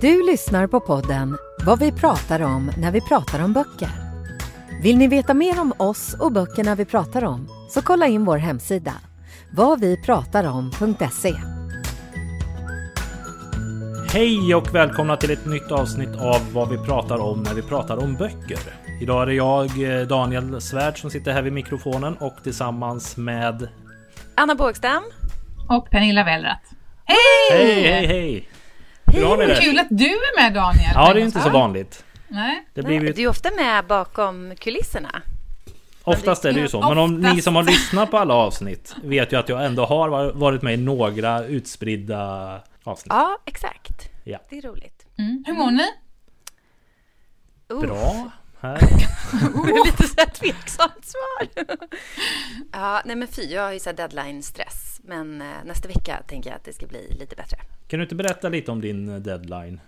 Du lyssnar på podden Vad vi pratar om när vi pratar om böcker. Vill ni veta mer om oss och böckerna vi pratar om så kolla in vår hemsida vadvipratarom.se. Hej och välkomna till ett nytt avsnitt av vad vi pratar om när vi pratar om böcker. Idag är det jag, eh, Daniel Svärd, som sitter här vid mikrofonen och tillsammans med... Anna Bågstam. Och Pernilla Wellrath. Hej! Hej, hej, hej! Har ni det? Kul att du är med Daniel. Ja, det är inte så vanligt. Nej. Det blir ju... Du är ofta med bakom kulisserna. Oftast är det ju så. Men om ni som har lyssnat på alla avsnitt vet ju att jag ändå har var- varit med i några utspridda avsnitt. Ja, exakt. Ja. Det är roligt. Mm. Hur mår ni? Bra. Här. Det är lite så här tveksamt svar. ja, nej men fy, jag har ju så här deadline-stress. Men eh, nästa vecka tänker jag att det ska bli lite bättre. Kan du inte berätta lite om din eh, deadline?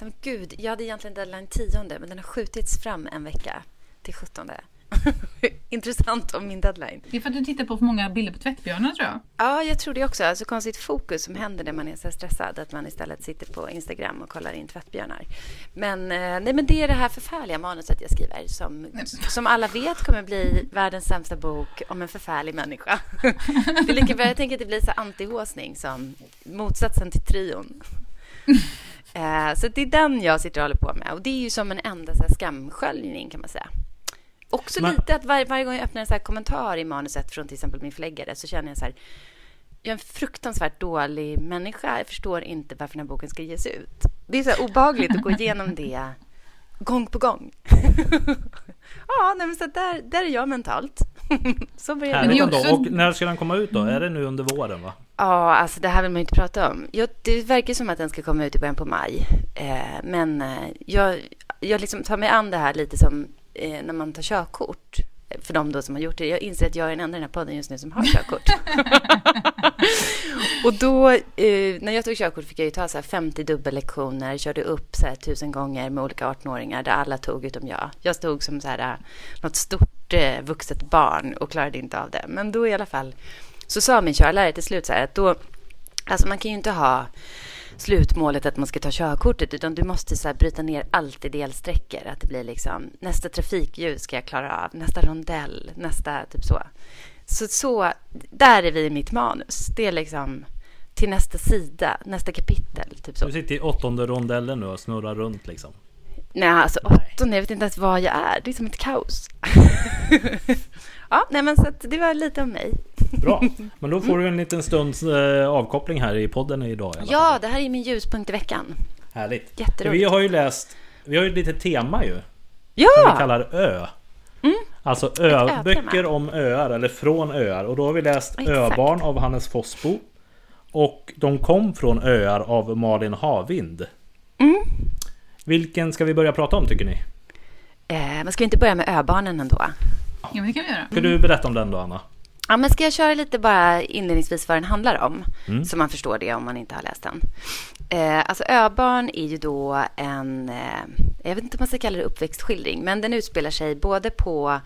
Nej men gud, jag hade egentligen deadline 10 men den har skjutits fram en vecka till 17. Intressant om min deadline. Det är för att du tittar på för många bilder på tvättbjörnar tror jag. Ja, jag tror det också. Alltså konstigt fokus som händer när man är så stressad. Att man istället sitter på Instagram och kollar in tvättbjörnar. Men, eh, nej, men det är det här förfärliga manuset jag skriver. Som, som alla vet kommer bli världens sämsta bok om en förfärlig människa. Det är lika bra. Jag tänker att det blir så antihåsning som motsatsen till trion. Eh, Så det är den jag sitter och håller på med. Och det är ju som en enda så här skamsköljning kan man säga. Också Men- lite att var, varje gång jag öppnar en så här kommentar i manuset från till exempel min förläggare så känner jag så här. Jag är en fruktansvärt dålig människa. Jag förstår inte varför den här boken ska ges ut. Det är så obehagligt att gå igenom det gång på gång. ja, nej, men så där, där är jag mentalt. så börjar ändå. också- Och när ska den komma ut då? Är det nu under våren va? Ja, alltså det här vill man ju inte prata om. Jag, det verkar som att den ska komma ut i början på maj. Eh, men eh, jag, jag liksom tar mig an det här lite som eh, när man tar körkort. För de då som har gjort det. Jag inser att jag är den enda i den här podden just nu som har körkort. och då, eh, när jag tog körkort fick jag ju ta så här 50 dubbellektioner, körde upp så här tusen gånger med olika 18-åringar där alla tog utom jag. Jag stod som så här, eh, något stort eh, vuxet barn och klarade inte av det. Men då i alla fall så sa min körlärare till slut så här att då, alltså man kan ju inte ha slutmålet att man ska ta körkortet utan du måste så här bryta ner allt i delsträckor. Att det blir liksom nästa trafikljus ska jag klara av, nästa rondell, nästa typ så. Så, så där är vi i mitt manus. Det är liksom till nästa sida, nästa kapitel. Typ så. Du sitter i åttonde rondellen nu och snurrar runt liksom. Nej, alltså åttonde, jag vet inte ens vad jag är. Det är som ett kaos. ja, nej men så att det var lite om mig. Bra. Men då får du en liten stunds eh, avkoppling här i podden idag i. Ja, det här är min ljuspunkt i veckan. Härligt. Jätteroligt. Vi har ju läst... Vi har ju lite tema ju. Som vi Ja! kallar ö. Alltså ö, böcker om öar eller från öar. Och då har vi läst Exakt. Öbarn av Hannes Fossbo. Och De kom från öar av Malin Havind. Mm. Vilken ska vi börja prata om tycker ni? Eh, men ska vi inte börja med öbarnen ändå? Ja, men det kan vi göra. Ska du berätta om den då Anna? Ja, men ska jag köra lite bara inledningsvis vad den handlar om? Mm. Så man förstår det om man inte har läst den. Eh, alltså Öbarn är ju då en, eh, jag vet inte om man ska kalla det uppväxtskildring, men den utspelar sig både på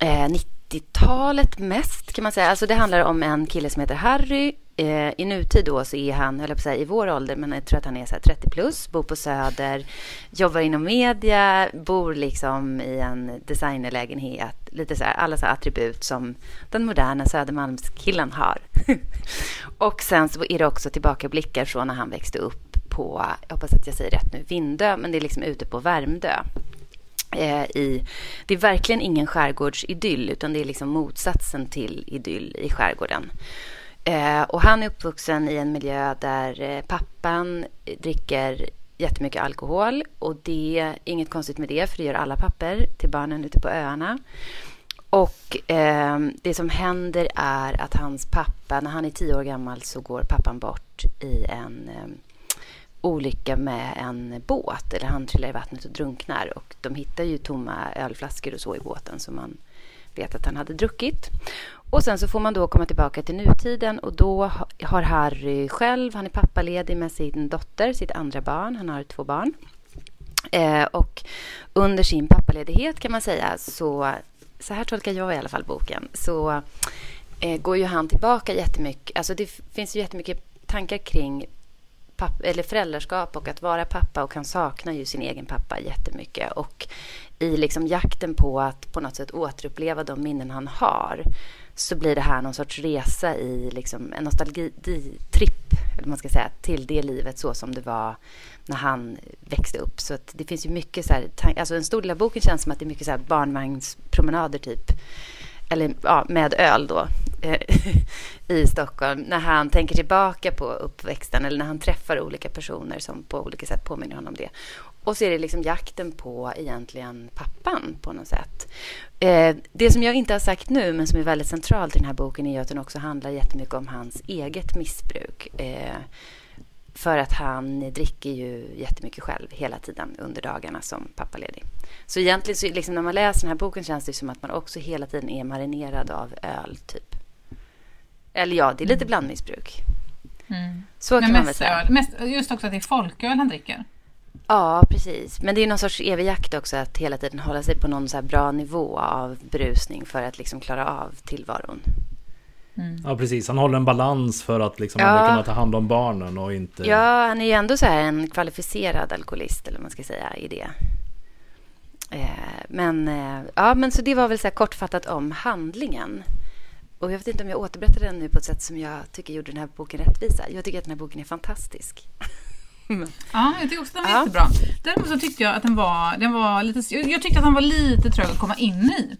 eh, 90-talet mest kan man säga. Alltså det handlar om en kille som heter Harry. Eh, I nutid då så är han, höll jag på att säga, i vår ålder, men jag tror att han är så här 30 plus, bor på Söder, jobbar inom media, bor liksom i en designerlägenhet, lite så här, alla så här attribut som den moderna Södermalmskillen har. och sen så är det också tillbakablickar från när han växte upp på, jag hoppas att jag säger rätt nu, Vindö, men det är liksom ute på Värmdö eh, i... Det är verkligen ingen skärgårdsidyll, utan det är liksom motsatsen till idyll i skärgården. Eh, och han är uppvuxen i en miljö där eh, pappan dricker jättemycket alkohol. Och det är inget konstigt med det, för det gör alla papper till barnen ute på öarna. Och eh, det som händer är att hans pappa, när han är tio år gammal så går pappan bort i en eh, olycka med en båt. Eller han trillar i vattnet och drunknar. Och de hittar ju tomma ölflaskor och så i båten som man vet att han hade druckit. Och sen så får man då komma tillbaka till nutiden och då har Harry själv, han är pappaledig med sin dotter, sitt andra barn. Han har två barn. Eh, och under sin pappaledighet kan man säga så, så här tolkar jag i alla fall boken, så eh, går ju han tillbaka jättemycket. Alltså det finns ju jättemycket tankar kring papp, eller föräldraskap och att vara pappa och han saknar ju sin egen pappa jättemycket. Och i liksom jakten på att på något sätt återuppleva de minnen han har så blir det här någon sorts resa i liksom en nostalgitripp eller man ska säga, till det livet så som det var när han växte upp. Så det finns ju mycket så här, alltså en stor del av boken känns som att det är mycket så här barnvagnspromenader typ. Eller ja, med öl då eh, i Stockholm. När han tänker tillbaka på uppväxten eller när han träffar olika personer som på olika sätt påminner honom om det. Och så är det liksom jakten på egentligen pappan på något sätt. Eh, det som jag inte har sagt nu, men som är väldigt centralt i den här boken är att den också handlar jättemycket om hans eget missbruk. Eh, för att han dricker ju jättemycket själv hela tiden under dagarna som pappaledig. Så egentligen så liksom när man läser den här boken känns det som att man också hela tiden är marinerad av öl, typ. Eller ja, det är lite mm. blandmissbruk. Mm. Så kan man väl säga. Öl. Mest, just också att det är folköl han dricker. Ja, precis. Men det är någon sorts evig jakt också att hela tiden hålla sig på någon så bra nivå av brusning för att liksom klara av tillvaron. Mm. Ja, precis. Han håller en balans för att liksom ja. kunna ta hand om barnen och inte... Ja, han är ju ändå så här en kvalificerad alkoholist, eller vad man ska säga, i det. Eh, men, eh, ja, men så det var väl så här kortfattat om handlingen. Och jag vet inte om jag återberättar den nu på ett sätt som jag tycker gjorde den här boken rättvisa. Jag tycker att den här boken är fantastisk. Ja, jag tycker också att den var ja. jättebra. Däremot så tyckte jag att den var, den var lite... Jag tyckte att den var lite trög att komma in i.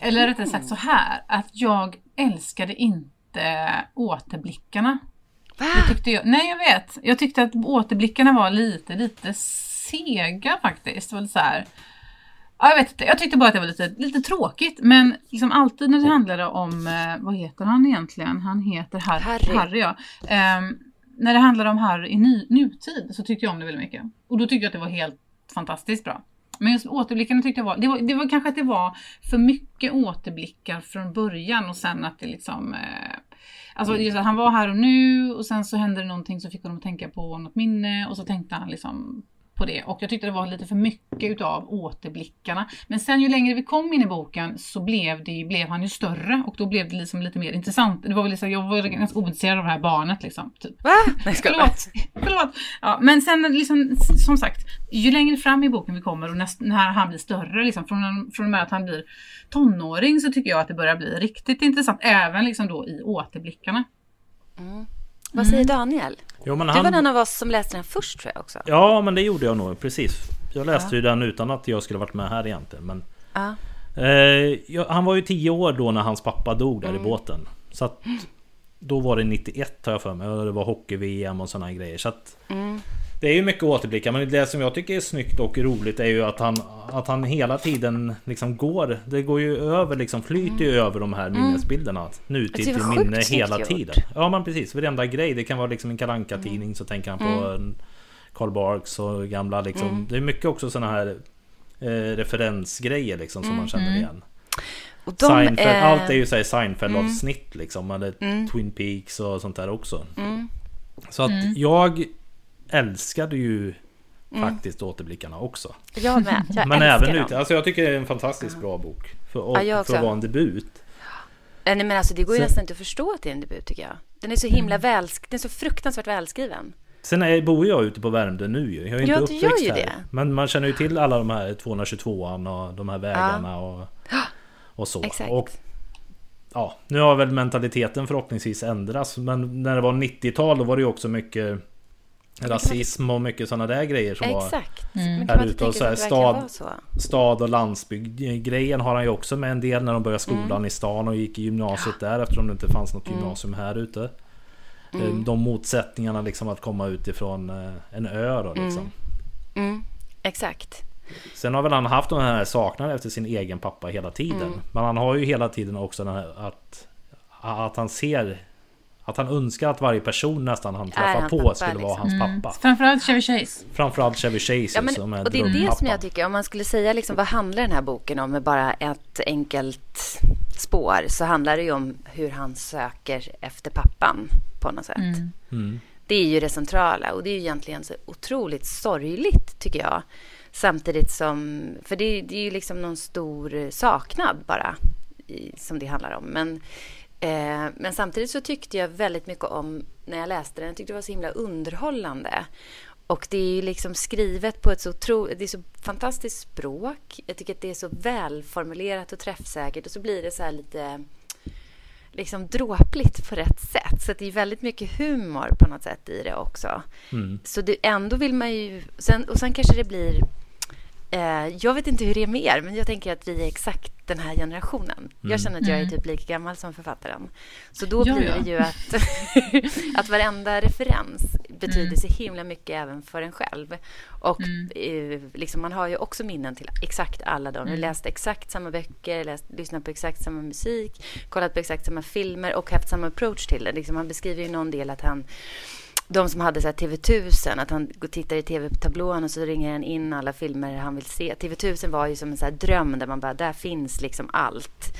Eller mm. rättare sagt så här, att jag älskade inte återblickarna. Va? Jag tyckte jag, nej, jag vet. Jag tyckte att återblickarna var lite, lite sega faktiskt. Det var så här, ja, jag vet inte, jag tyckte bara att det var lite, lite tråkigt. Men liksom alltid när det handlade om, eh, vad heter han egentligen? Han heter Har Harry. Harry ja. Um, när det handlade om Harry i ny, nutid så tyckte jag om det väldigt mycket. Och då tyckte jag att det var helt fantastiskt bra. Men just återblickarna tyckte jag var det, var, det var kanske att det var för mycket återblickar från början och sen att det liksom eh, Alltså just att han var här och nu och sen så hände det någonting så fick honom att tänka på något minne och så tänkte han liksom på det och jag tyckte det var lite för mycket utav återblickarna. Men sen ju längre vi kom in i boken så blev, det, blev han ju större och då blev det liksom lite mer intressant. Det var väl liksom, jag var ganska ointresserad av det här barnet liksom. Typ. Va? Nej, förlåt. förlåt. Ja, men sen liksom, som sagt, ju längre fram i boken vi kommer och näst, när han blir större, liksom, från, från och med att han blir tonåring så tycker jag att det börjar bli riktigt intressant, även liksom då i återblickarna. Mm. Vad säger Daniel? Jo, men han... Du var den av oss som läste den först tror jag också. Ja, men det gjorde jag nog precis. Jag läste ja. ju den utan att jag skulle varit med här egentligen. Men, ja. eh, han var ju tio år då när hans pappa dog där mm. i båten. Så att, då var det 91 har jag för mig. Det var hockey-VM och sådana grejer. Så att, mm. Det är ju mycket återblickar men det som jag tycker är snyggt och roligt är ju att han Att han hela tiden liksom går Det går ju över liksom Flyter ju mm. över de här mm. minnesbilderna Nutid till minne hela tiden Ja men precis Varenda grej Det kan vara liksom en kalanka tidning mm. Så tänker han på mm. Karl Barks och gamla liksom mm. Det är mycket också sådana här eh, Referensgrejer liksom som man känner igen de, Seinfeld, eh, allt är ju såhär Seinfeld-avsnitt liksom. Eller Twin Peaks och sånt där också. Så att jag älskade ju mm. faktiskt återblickarna också. Jag med. Jag Men även ute. Alltså jag tycker det är en fantastiskt bra bok. För, ja, för att vara en debut. Nej men alltså det går ju så. nästan inte att förstå att det är en debut tycker jag. Den är så himla mm. väl, den är så fruktansvärt välskriven. Sen är, bor jag ute på Värmdö nu ju. Jag är inte ja, uppväxt här. Det. Men man känner ju till alla de här 222an och de här vägarna ja. och, och så. Exakt. Och, ja, nu har väl mentaliteten förhoppningsvis ändrats. Men när det var 90-tal då var det ju också mycket rasism och mycket sådana där grejer som Exakt. var mm. här ute. Och så här, stad, så. stad och landsbygd grejen har han ju också med en del när de började skolan mm. i stan och gick i gymnasiet där eftersom det inte fanns något mm. gymnasium här ute. Mm. Eh, de motsättningarna liksom att komma utifrån eh, en ö då liksom. Mm. mm. Exakt. Sen har väl han haft den här saknaden efter sin egen pappa hela tiden. Mm. Men han har ju hela tiden också den här att, att han ser att han önskar att varje person nästan han träffar på pappa, skulle liksom. vara hans mm. pappa. Framförallt Chevy Chase. Framförallt Chevy Chase ja, men, som är Och det är det som jag tycker, om man skulle säga liksom vad handlar den här boken om med bara ett enkelt spår så handlar det ju om hur han söker efter pappan på något sätt. Mm. Mm. Det är ju det centrala och det är ju egentligen så otroligt sorgligt tycker jag. Samtidigt som, för det, det är ju liksom någon stor saknad bara i, som det handlar om. Men, eh, men samtidigt så tyckte jag väldigt mycket om när jag läste den. Jag tyckte det var så himla underhållande. Och det är ju liksom skrivet på ett så otroligt, det är så fantastiskt språk. Jag tycker att det är så välformulerat och träffsäkert och så blir det så här lite liksom dråpligt på rätt sätt. Så det är väldigt mycket humor på något sätt i det också. Mm. Så det, ändå vill man ju... Sen, och sen kanske det blir jag vet inte hur det är med er, men jag tänker att vi är exakt den här generationen. Mm. Jag känner att jag är mm. typ lika gammal som författaren. Så då blir ja, det ju att, att varenda referens betyder mm. så himla mycket även för en själv. Och mm. eh, liksom, man har ju också minnen till exakt alla dem. Mm. läst exakt samma böcker, läst, lyssnat på exakt samma musik, kollat på exakt samma filmer och haft samma approach till det. Liksom, han beskriver ju någon del att han de som hade så TV1000, att han tittar i TV-tablån och så ringer han in alla filmer han vill se. TV1000 var ju som en så dröm där man bara, där finns liksom allt.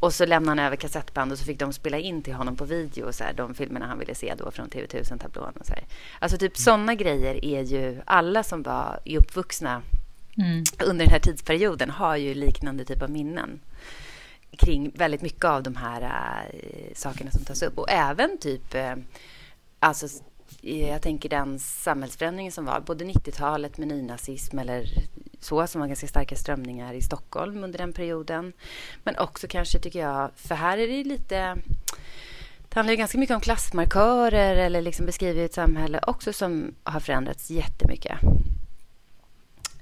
Och så lämnade han över kassettband och så fick de spela in till honom på video så här, de filmerna han ville se då från TV1000-tablån. Och så här. Alltså typ sådana grejer är ju alla som var uppvuxna mm. under den här tidsperioden har ju liknande typ av minnen kring väldigt mycket av de här äh, sakerna som tas upp. Och även typ äh, alltså jag tänker den samhällsförändringen som var, både 90-talet med nynazism eller så, som var ganska starka strömningar i Stockholm under den perioden. Men också kanske, tycker jag, för här är det lite... Det handlar ju ganska mycket om klassmarkörer eller liksom beskriver ett samhälle också som har förändrats jättemycket.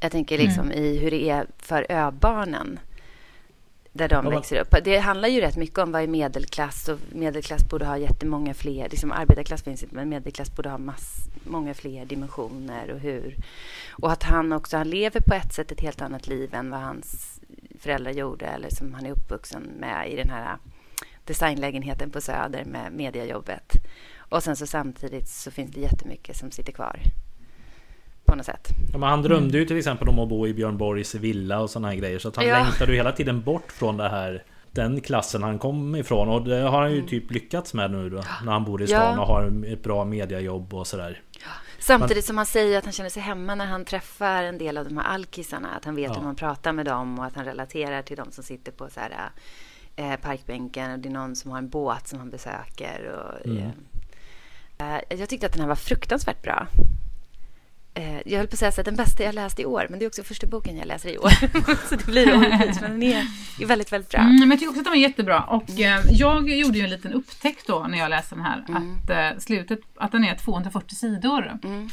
Jag tänker liksom mm. i hur det är för öbarnen där de ja, växer upp. Det handlar ju rätt mycket om vad är medelklass och medelklass borde ha jättemånga fler, liksom arbetarklass finns inte, men medelklass borde ha mass, många fler dimensioner och hur. Och att han också, han lever på ett sätt ett helt annat liv än vad hans föräldrar gjorde eller som han är uppvuxen med i den här designlägenheten på Söder med mediajobbet. Och sen så samtidigt så finns det jättemycket som sitter kvar på något sätt. Ja, men han drömde ju till exempel om att bo i Björn Borgs villa och sådana här grejer. Så han ja. längtade ju hela tiden bort från det här den klassen han kom ifrån och det har han ju mm. typ lyckats med nu då När han bor i stan ja. och har ett bra mediajobb och sådär Samtidigt Men, som han säger att han känner sig hemma när han träffar en del av de här alkisarna Att han vet ja. hur man pratar med dem och att han relaterar till de som sitter på så här, eh, parkbänken och det är någon som har en båt som han besöker och, mm. eh, Jag tyckte att den här var fruktansvärt bra Eh, jag höll på att säga att den bästa jag läst i år, men det är också första boken jag läser i år. så det blir orättvist, men den är, är väldigt, väldigt bra. Mm, men jag tycker också att den var jättebra. Och eh, jag gjorde ju en liten upptäckt då när jag läste den här, mm. att eh, slutet, att den är 240 sidor. Mm.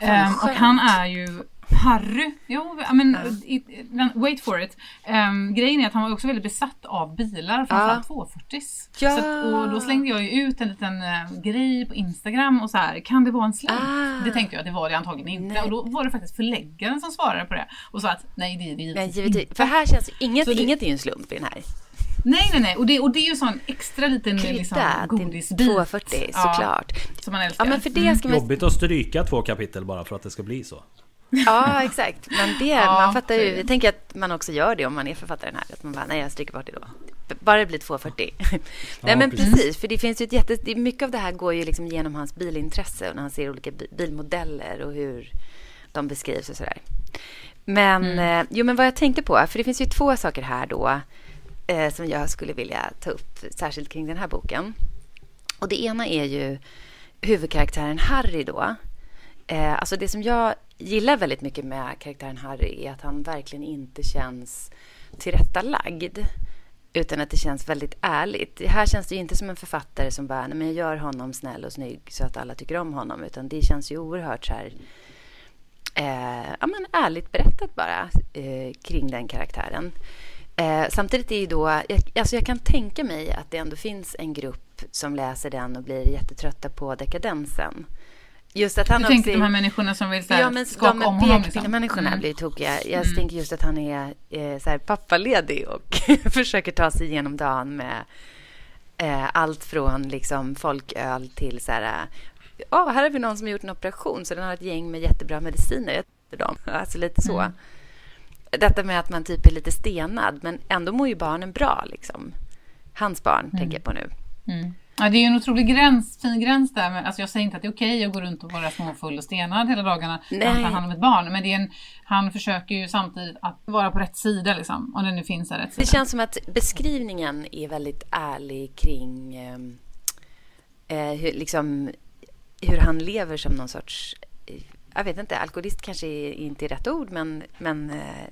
Um, och han är ju Harry, jo, men mm. wait for it. Um, grejen är att han var också väldigt besatt av bilar, framförallt ja. 240 ja. så och Då slängde jag ju ut en liten uh, grej på Instagram och så här, kan det vara en slump? Ah. Det tänkte jag, det var det antagligen inte. Nej. Och då var det faktiskt förläggaren som svarade på det och sa att nej, det är det givetvis inte. För här känns inget, det, inget är ju en slump i den här. Nej, nej, nej. Och det, och det är ju sån extra liten liksom, godisbit. 240, såklart. Ja, som man älskar. Ja, men för det ska man... Jobbigt att stryka två kapitel bara för att det ska bli så. Ja, exakt. Men det, ja, man fattar ju. Jag tänker att man också gör det om man är författaren här. Att man bara, nej, jag stryker bort det då. Bara det blir 240. nej, ja, men precis. precis. För det finns ju ett jätte... Mycket av det här går ju liksom genom hans bilintresse och när han ser olika bilmodeller och hur de beskrivs och sådär. Men, mm. eh, jo, men vad jag tänkte på, för det finns ju två saker här då eh, som jag skulle vilja ta upp särskilt kring den här boken. Och det ena är ju huvudkaraktären Harry då. Eh, alltså det som jag gillar väldigt mycket med karaktären Harry är att han verkligen inte känns tillrättalagd utan att det känns väldigt ärligt. Här känns det inte som en författare som bara, men jag gör honom snäll och snygg så att alla tycker om honom, utan det känns ju oerhört så här, eh, ja men ärligt berättat bara eh, kring den karaktären. Eh, samtidigt är ju då, jag, alltså jag kan tänka mig att det ändå finns en grupp som läser den och blir jättetrötta på dekadensen. Just att han du också tänker är... de här människorna som vill så här, ja, men skaka de om honom? Liksom. människorna mm. blir tokiga. Jag mm. tänker just att han är eh, så här, pappaledig och försöker ta sig igenom dagen med eh, allt från liksom folköl till så här... Oh, här har vi någon som har gjort en operation, så den har ett gäng med jättebra mediciner. Dem. Alltså lite så. Mm. Detta med att man typ är lite stenad, men ändå mår ju barnen bra. Liksom. Hans barn mm. tänker jag på nu. Ja, det är en otrolig gräns, fin gräns där. Men, alltså jag säger inte att det är okej att gå runt och vara småfull och stenad hela dagarna när han tar hand om ett barn. Men en, han försöker ju samtidigt att vara på rätt sida, liksom, om det nu finns en rätt sida. Det känns som att beskrivningen är väldigt ärlig kring ehm, eh, hur, liksom, hur han lever som någon sorts... Jag vet inte, alkoholist kanske inte är rätt ord, men, men eh,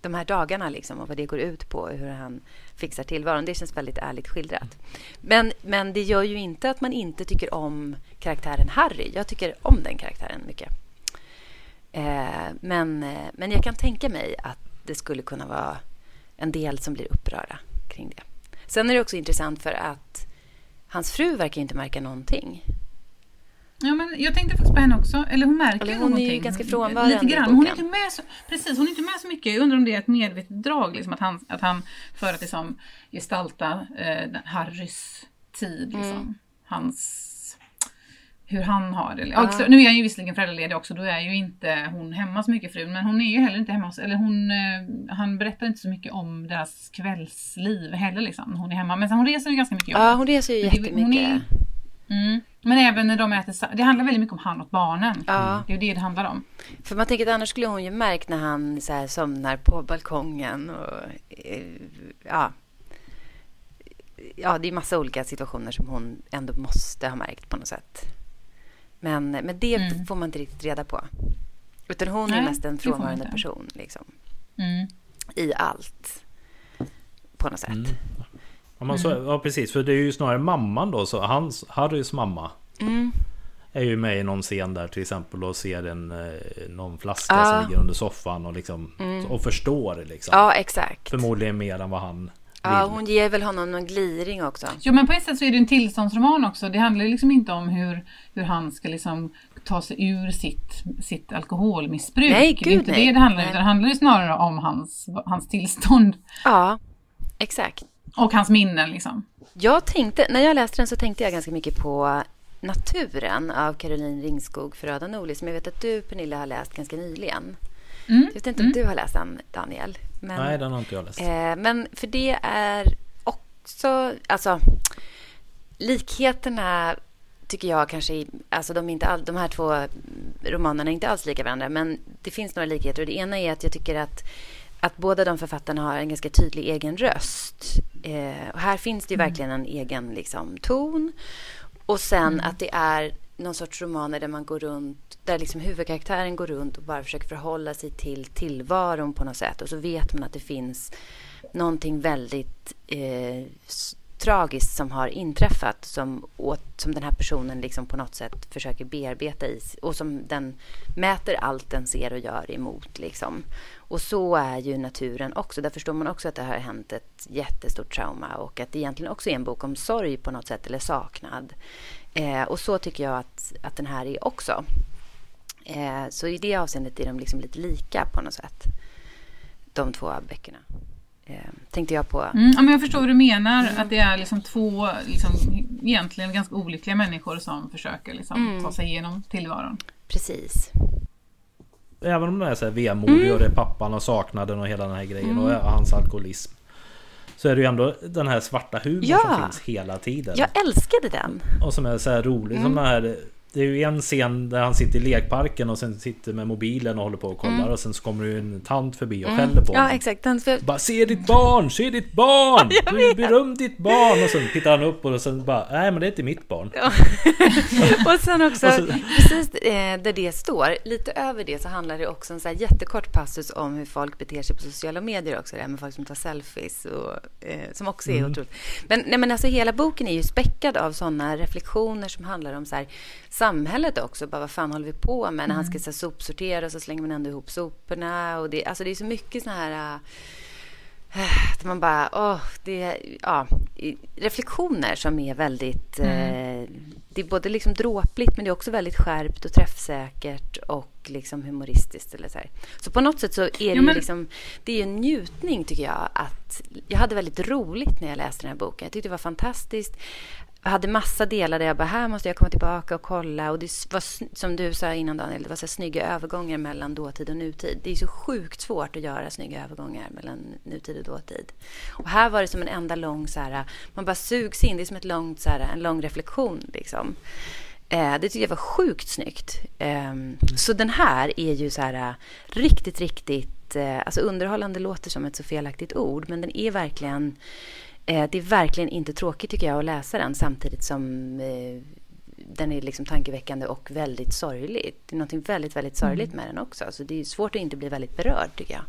de här dagarna liksom, och vad det går ut på, hur han fixar tillvaron. Det känns väldigt ärligt skildrat. Men, men det gör ju inte att man inte tycker om karaktären Harry. Jag tycker om den karaktären mycket. Eh, men, eh, men jag kan tänka mig att det skulle kunna vara en del som blir upprörda kring det. Sen är det också intressant för att hans fru verkar inte märka någonting. Ja, men jag tänkte faktiskt på henne också. Eller hon märker Eller hon någonting. Hon är ju ganska frånvarande Lite grann. Hon är inte med så, precis, hon är inte med så mycket. Jag undrar om det är ett medvetet drag. Liksom, att, han, att han, för att liksom, gestalta eh, Harrys tid. Liksom. Mm. Hans hur han har det. Ja. Också, nu är han ju visserligen föräldraledig också, då är ju inte hon hemma så mycket frun, men hon är ju heller inte hemma, eller hon, eh, han berättar inte så mycket om deras kvällsliv heller liksom, hon är hemma. Men hon reser ju ganska mycket. Ja, hon reser ju jättemycket. Hon är, Mm. Men även när de äter Det handlar väldigt mycket om han och barnen. Ja. Det är det det handlar om. För man tänker att annars skulle hon ju märkt när han så här somnar på balkongen. Och, eh, ja. ja, det är massa olika situationer som hon ändå måste ha märkt på något sätt. Men, men det mm. får man inte riktigt reda på. Utan hon Nej, är mest en frånvarande person. Liksom. Mm. I allt. På något sätt. Mm. Ja, man så, ja precis, för det är ju snarare mamman då, så hans, Harrys mamma. Mm. Är ju med i någon scen där till exempel och ser en, eh, någon flaska ja. som ligger under soffan och, liksom, mm. och förstår liksom. Ja, exakt. Förmodligen mer än vad han Ja, hon ger väl honom någon gliring också. Jo, men på ett sätt så är det en tillståndsroman också. Det handlar liksom inte om hur, hur han ska liksom ta sig ur sitt, sitt alkoholmissbruk. Nej, gud, det är inte nej. det det handlar om. Det handlar ju snarare om hans, hans tillstånd. Ja, exakt. Och hans minnen liksom. Jag tänkte, när jag läste den så tänkte jag ganska mycket på Naturen av Caroline Ringskog Föröda Norli som jag vet att du Pernilla har läst ganska nyligen. Mm. Jag vet inte om mm. du har läst den Daniel? Men, Nej, den har inte jag läst. Eh, men för det är också, alltså likheterna tycker jag kanske, alltså de, är inte all, de här två romanerna är inte alls lika varandra, men det finns några likheter. Och det ena är att jag tycker att att båda de författarna har en ganska tydlig egen röst. Eh, och här finns det ju mm. verkligen en egen liksom, ton. Och sen mm. att det är någon sorts romaner där man går runt, där liksom huvudkaraktären går runt och bara försöker förhålla sig till tillvaron på något sätt. Och så vet man att det finns någonting väldigt eh, tragiskt som har inträffat som, åt, som den här personen liksom på något sätt försöker bearbeta i och som den mäter allt den ser och gör emot. Liksom. Och så är ju naturen också. Där förstår man också att det har hänt ett jättestort trauma och att det egentligen också är en bok om sorg på något sätt eller saknad. Eh, och så tycker jag att, att den här är också. Eh, så i det avseendet är de liksom lite lika på något sätt. De två böckerna. Eh, tänkte jag på. Mm, ja, men jag förstår vad du menar. Att det är liksom två liksom, egentligen ganska olyckliga människor som försöker liksom, mm. ta sig igenom tillvaron. Precis. Även om det är så här vemodig mm. och det är pappan och saknaden och hela den här grejen mm. och hans alkoholism. Så är det ju ändå den här svarta humorn ja. som finns hela tiden. Jag älskade den. Och som är så här rolig. Mm. Som den här det är ju en scen där han sitter i lekparken och sen sitter med mobilen och håller på och kollar mm. och sen så kommer det en tant förbi och mm. skäller på honom. Ja exakt. Den för... Bara se ditt barn, se ditt barn! Du beröm ditt barn! Och sen tittar han upp och sen bara nej men det är inte mitt barn. Ja. och sen också och så... precis eh, där det står, lite över det så handlar det också om en så här jättekort passus om hur folk beter sig på sociala medier också. Det här med folk som tar selfies och eh, som också är mm. otroligt. Men, nej, men alltså hela boken är ju späckad av sådana reflektioner som handlar om så här samhället också. Bara, vad fan håller vi på med? Mm. När han ska mm. så, sopsortera så slänger man ändå ihop soporna. Och det, alltså, det är så mycket såna här... Äh, man bara, åh, det, ja, reflektioner som är väldigt... Mm. Eh, det är både liksom dråpligt men det är också väldigt skärpt och träffsäkert och liksom humoristiskt. Eller så, här. så på något sätt så är det ja, men... liksom, det är en njutning tycker jag. att Jag hade väldigt roligt när jag läste den här boken. Jag tyckte det var fantastiskt jag hade massa delar där jag bara, här måste jag komma tillbaka och kolla. Och det var, som du sa innan Daniel, det var så snygga övergångar mellan dåtid och nutid. Det är så sjukt svårt att göra snygga övergångar mellan nutid och dåtid. Och här var det som en enda lång, så här, man bara sugs in. Det är som ett långt, så här, en lång reflektion. Liksom. Eh, det tycker jag var sjukt snyggt. Eh, så den här är ju så här riktigt, riktigt... Eh, alltså underhållande låter som ett så felaktigt ord, men den är verkligen Eh, det är verkligen inte tråkigt tycker jag att läsa den samtidigt som eh, den är liksom tankeväckande och väldigt sorglig. Det är något väldigt, väldigt sorgligt mm. med den också. Så det är svårt att inte bli väldigt berörd tycker jag.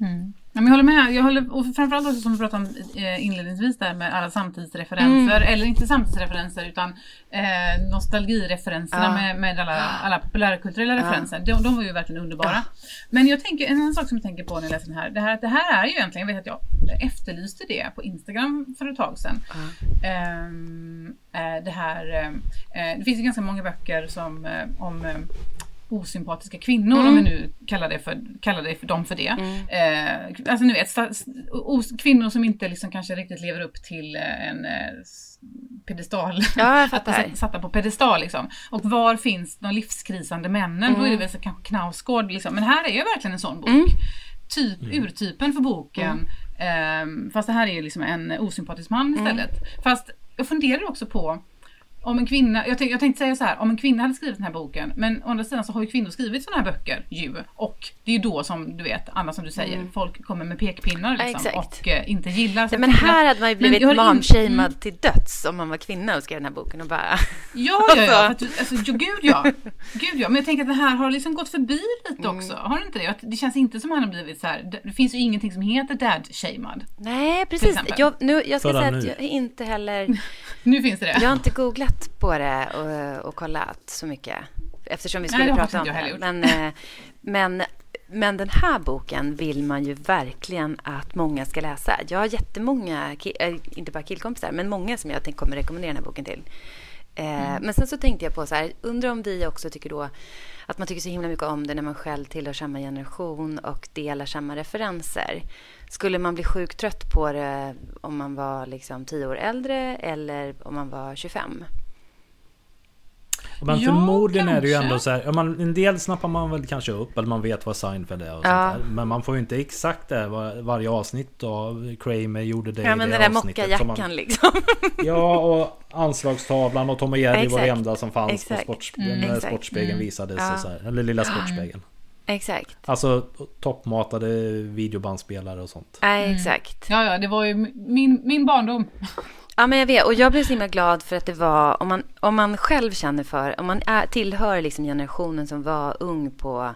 Mm. Ja, men jag håller med. Jag håller, och framförallt också som vi pratade om eh, inledningsvis där med alla samtidsreferenser. Mm. Eller inte samtidsreferenser utan eh, nostalgireferenserna ja. med, med alla, alla populärkulturella ja. referenser. De, de var ju verkligen underbara. Ja. Men jag tänker, en annan sak som jag tänker på när jag läser den här. Det här, det här är ju egentligen, jag vet att jag efterlyste det på Instagram för ett tag sedan. Eh, det här, eh, det finns ju ganska många böcker som, eh, om osympatiska kvinnor, mm. om vi nu kallar, det för, kallar det för dem för det. Mm. Eh, alltså ni vet, os, kvinnor som inte liksom kanske riktigt lever upp till eh, en eh, pedestal. Ja, satta, satta på pedestal liksom. Och var finns de livskrisande männen? Mm. Då är det mm. väl så kanske Knausgård liksom. Men här är ju verkligen en sån bok. Mm. Typ, mm. urtypen för boken. Eh, fast det här är ju liksom en osympatisk man istället. Fast jag funderar också på om en kvinna, jag, tänk, jag tänkte säga så här, om en kvinna hade skrivit den här boken, men å andra sidan så har ju kvinnor skrivit sådana här böcker ju. Och det är ju då som du vet, Anna som du säger, mm. folk kommer med pekpinnar liksom, ja, och eh, inte gillar. Ja, men här hade man ju blivit momshamead mm. till döds om man var kvinna och skrev den här boken och bara... Ja, ja, ja, för att, alltså, jo, gud ja. Gud ja, men jag tänker att det här har liksom gått förbi lite mm. också. Har det inte det? Att det känns inte som att han har blivit så här, det finns ju ingenting som heter dad-shamead. Nej, precis. Jag, nu, jag ska säga att jag inte heller... nu finns det det. Jag har inte googlat på det och, och kollat så mycket. Eftersom vi skulle Nej, prata om det. Men, eh, men, men den här boken vill man ju verkligen att många ska läsa. Jag har jättemånga, äh, inte bara killkompisar, men många som jag kommer rekommendera den här boken till. Eh, mm. Men sen så tänkte jag på så här, undrar om vi också tycker då att man tycker så himla mycket om det när man själv tillhör samma generation och delar samma referenser. Skulle man bli sjukt trött på det om man var liksom tio år äldre eller om man var 25? Men ja, förmodligen kanske. är det ju ändå så här, man, en del snappar man väl kanske upp eller man vet vad Seinfeld är och ja. sånt där. Men man får ju inte exakt det var, varje avsnitt av Kramer gjorde det Ja men det den där mockajackan liksom. ja och anslagstavlan och Tom och Jerry var det enda som fanns exakt. på sports, mm. när Sportspegeln mm. visades. Ja. Så här, eller Lilla Sportspegeln. Exakt. Alltså toppmatade videobandspelare och sånt. Ja, exakt. Mm. Ja, ja, det var ju min, min barndom. Ja, men jag vet. Och jag blev så himla glad för att det var, om man, om man själv känner för, om man är, tillhör liksom generationen som var ung på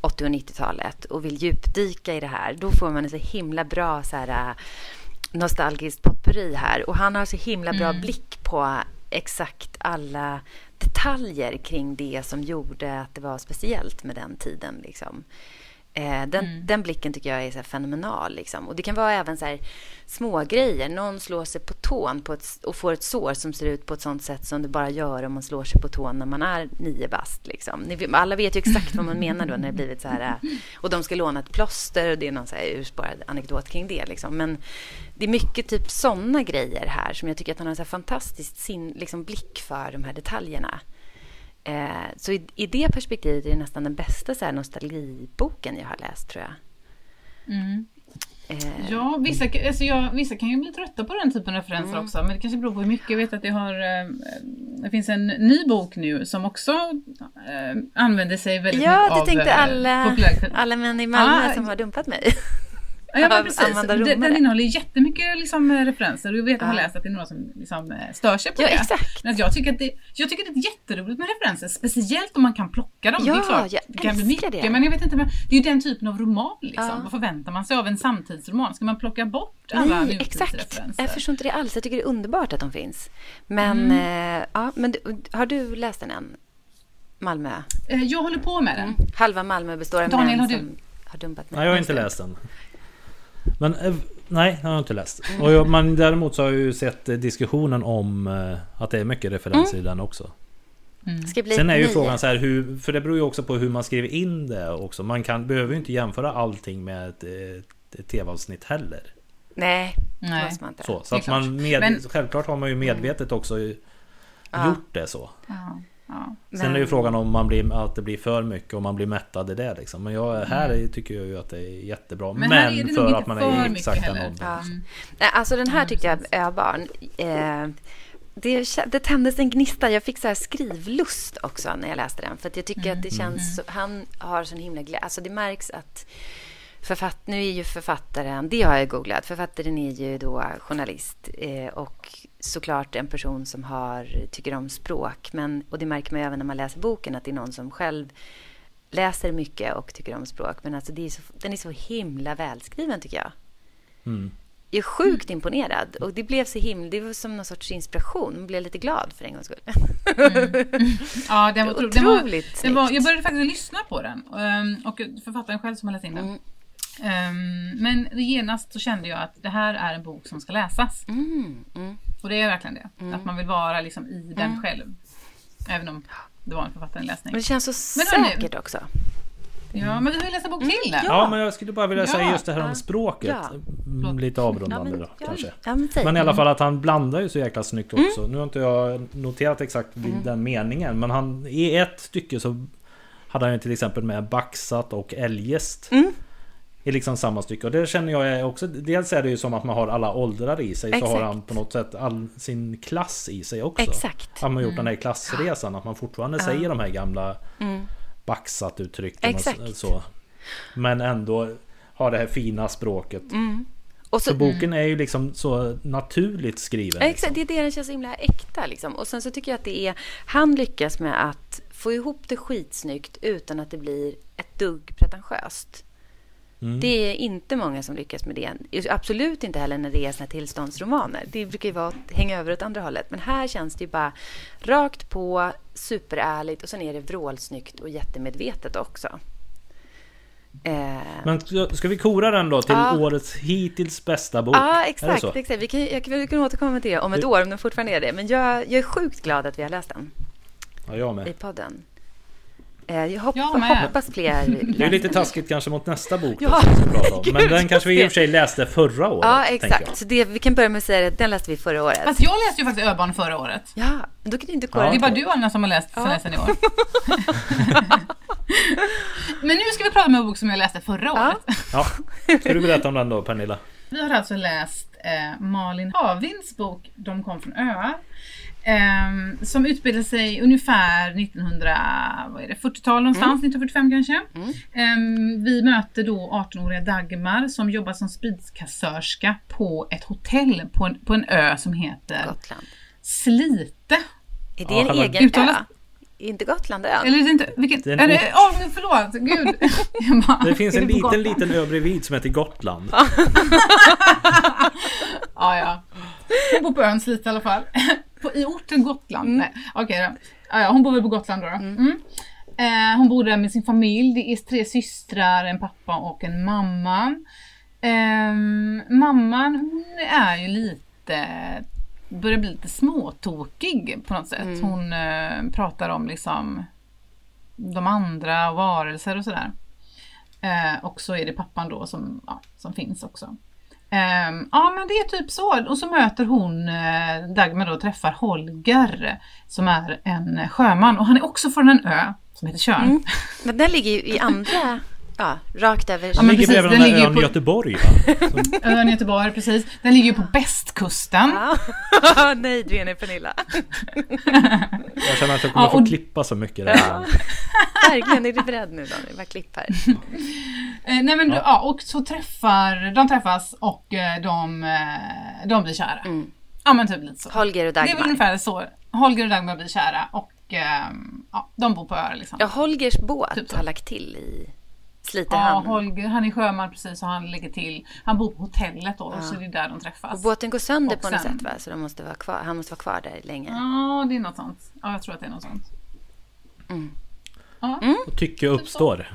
80 och 90-talet och vill djupdyka i det här, då får man en så himla bra så här, äh, nostalgiskt potpurri här. Och han har så himla bra mm. blick på exakt alla detaljer kring det som gjorde att det var speciellt med den tiden. Liksom. Eh, den, mm. den blicken tycker jag är så fenomenal. Liksom. Och det kan vara även så här små grejer. Någon slår sig på tån på ett, och får ett sår som ser ut på ett sånt sätt som det bara gör om man slår sig på tån när man är nio bast. Liksom. Ni, alla vet ju exakt vad man menar då när det blivit så här. Eh, och de ska låna ett plåster och det är någon så här urspårad anekdot kring det. Liksom. Men det är mycket typ såna grejer här som jag tycker att han har så fantastisk sin, liksom, blick för de här detaljerna. Eh, så i, i, det perspektivet är det nästan den bästa så här, nostalgiboken jag har läst, tror jag. Mm. Eh. Ja, vissa, alltså jag, vissa kan ju bli trötta på den typen av referenser mm. också, men det kanske beror på hur mycket. Jag vet att det, har, eh, det finns en ny bok nu som också eh, använder sig väldigt ja, mycket av... Ja, du tänkte alla, alla män i Malmö ah, som har dumpat mig. Ja, men precis. Den, den innehåller jättemycket liksom, referenser och jag vet att jag har läst att det är några som liksom, eh, stör sig på ja, det. Exakt. Men jag tycker, att det, jag tycker att det är jätteroligt med referenser, speciellt om man kan plocka dem. Ja, det är klart, jag det kan bli mycket, det. men jag vet inte, men det är ju den typen av roman liksom. Ja. Vad förväntar man sig av en samtidsroman? Ska man plocka bort alla Nej, exakt. Jag förstår inte det alls. Jag tycker det är underbart att de finns. Men, mm. eh, ja, men har du läst den än? Malmö? Eh, jag håller på med den. Mm. Halva Malmö består av Daniel, män har du? som har dumpat mig. Nej, jag har inte läst den. Men eh, Nej, det har jag inte läst. Och jag, man, däremot så har jag ju sett diskussionen om eh, att det är mycket referenser i den också. Mm. Ska bli Sen är ju frågan så här, hur, för det beror ju också på hur man skriver in det också. Man kan, behöver ju inte jämföra allting med ett, ett, ett tv-avsnitt heller. Nej, det Nej. måste man inte. Så, så att man med, Men- självklart har man ju medvetet också Ja. gjort det så. Ja, ja. Sen är Men- ju frågan om man blir, att det blir för mycket och man blir mättad i det liksom. Men jag, här är, tycker jag ju att det är jättebra. Men Men, är för att man för är i exakta heller. åldern. Ja. Nej, alltså den här tyckte jag, Öbarn, eh, det, det tändes en gnista. Jag fick så här skrivlust också när jag läste den. För att jag tycker att det känns... Så, han har sån himla glädje. Alltså det märks att... Författ, nu är ju författaren, det har jag googlat, författaren är ju då journalist eh, och såklart en person som har, tycker om språk. Men, och det märker man ju även när man läser boken att det är någon som själv läser mycket och tycker om språk. Men alltså det är så, den är så himla välskriven tycker jag. Mm. Jag är sjukt imponerad. Och det blev så himla... Det var som någon sorts inspiration. Man blev lite glad för en gångs skull. Ja, den var otro- den var, Otroligt den var. Jag började faktiskt lyssna på den. ehm, Och författaren själv som har läst in den. Mm. Ehm, Men genast så kände jag att det här är en bok som ska läsas. Mm, mm. Och det är verkligen det. Att man vill vara liksom i den själv. Även om det var en författarläsning. Men det känns så Men säkert också. Ja, men vi ju läst en bok till där. Ja, men jag skulle bara vilja säga Ja, just det här om ja, språket. ja. Mm, Lite avrundande Ja, men- då ja, kanske. ja, men. Men i alla fall att han blandar ju så jäkla snyggt Mm. också. Nu har inte jag noterat exakt vid den meningen. Men han, i ett stycke så hade han ju till exempel med baxat och eljest. Mm. I liksom samma stycke. Och det känner jag också... Dels är det ju som att man har alla åldrar i sig. Så Exakt. har han på något sätt all sin klass i sig också. Exakt. Har man gjort den här klassresan. Att man fortfarande säger de här gamla Mm. baxat uttrycken. Och Exakt. så. Men ändå har det här fina språket. Och så, Så boken är ju liksom så naturligt skriven. Exakt, Liksom. det är det den känns så himla äkta. Liksom. Och sen så tycker jag att det är... Han lyckas med att få ihop det skitsnyggt utan att det blir ett dugg pretentiöst. Mm. Det är inte många som lyckas med det. Absolut inte heller när det är såna tillståndsromaner. Det brukar ju vara att hänga över åt andra hållet. Men här känns det ju bara rakt på, superärligt och sen är det vrålsnyggt och jättemedvetet också. Eh, Men ska- vi kora den då till Ja. årets hittills bästa bok? Ja, exakt. exakt. Vi, kan, jag, vi kan återkomma till det om ett år, om den fortfarande är det. Men jag, jag är sjukt glad att vi har läst den Ja, jag i med. podden. Eh, jag hopp, Jag hoppas fler Det är lite taskigt kanske mot nästa bok då, Ja, om. Men gud, den kanske vi i och för sig läste förra året. Ja, exakt. Så det, vi kan börja med att säga att den läste vi förra året. Fast jag läste ju faktiskt Öbarn förra året. Ja, då kan du inte kora Ja. Det är det. bara du Anna som har läst sen läst den i år. Men nu ska vi prata om en bok som jag läste förra Ja. året. Ja. Ska du berätta om den då Pernilla? Vi har alltså läst eh, Malin Havins bok De kom från öar. Ehm, som utspelar sig ungefär 1940-tal någonstans, 1945 kanske. Ehm, vi möter då 18-åriga Dagmar som jobbar som spritkassörska på ett hotell på en, på en ö som heter Gotland. Slite. Är det Ja, en själva- egen Uttalas- ö? Inte Gotlandön? Eller är det inte, vilket, Det är är det, men förlåt, gud. Bara, Det finns en på liten, Gotland? liten ö bredvid som heter Gotland. Ja, ja. Hon bor på ön Slite i alla fall. På, I orten Gotland. Nej, okej då. Ja, ja, hon bor väl på Gotland då. då. Mm. Eh, hon bor där med sin familj. Det är tre systrar, en pappa och en mamma. Ehm, mamman hon är ju lite börjar bli lite småtokig på något sätt. Hon eh, pratar om liksom de andra varelser och sådär. Eh, och så är det pappan då som, ja, som finns också. Um, ja men det är typ så. Och så möter hon, eh, Dagmar då, träffar Holger som är en sjöman och han är också från en ö som heter Tjörn. Mm. Men den ligger ju i andra... Ja, rakt över... Ja, Den men ligger precis, bredvid den den ligger ön på- Göteborg va? Ön Göteborg, precis. Den ligger ju på västkusten. Ja. Nej, du är nu Pernilla. Jag känner att jag kommer Ja, få och- klippa så mycket där. Verkligen, är du beredd nu Daniel? Bara klipp här. Eh, nej men ja. och så träffar, de träffas och eh, de, eh, de blir kära. Ja men typ lite så. Holger och Det är väl Dagmar. ungefär så. Holger och Dagmar blir kära och ja, de bor på öar liksom. Ja, Holgers båt Typ har lagt till i Ja, Slitehamn. Holger, han är sjöman precis och han lägger till. Han bor på hotellet då och så är det där de träffas. och båten går sönder Och på något sen- sätt va? Så de måste vara kvar. han måste vara kvar där länge. Ja, det är något sånt. Ja, jag tror att det är något sånt. Och tycke uppstår.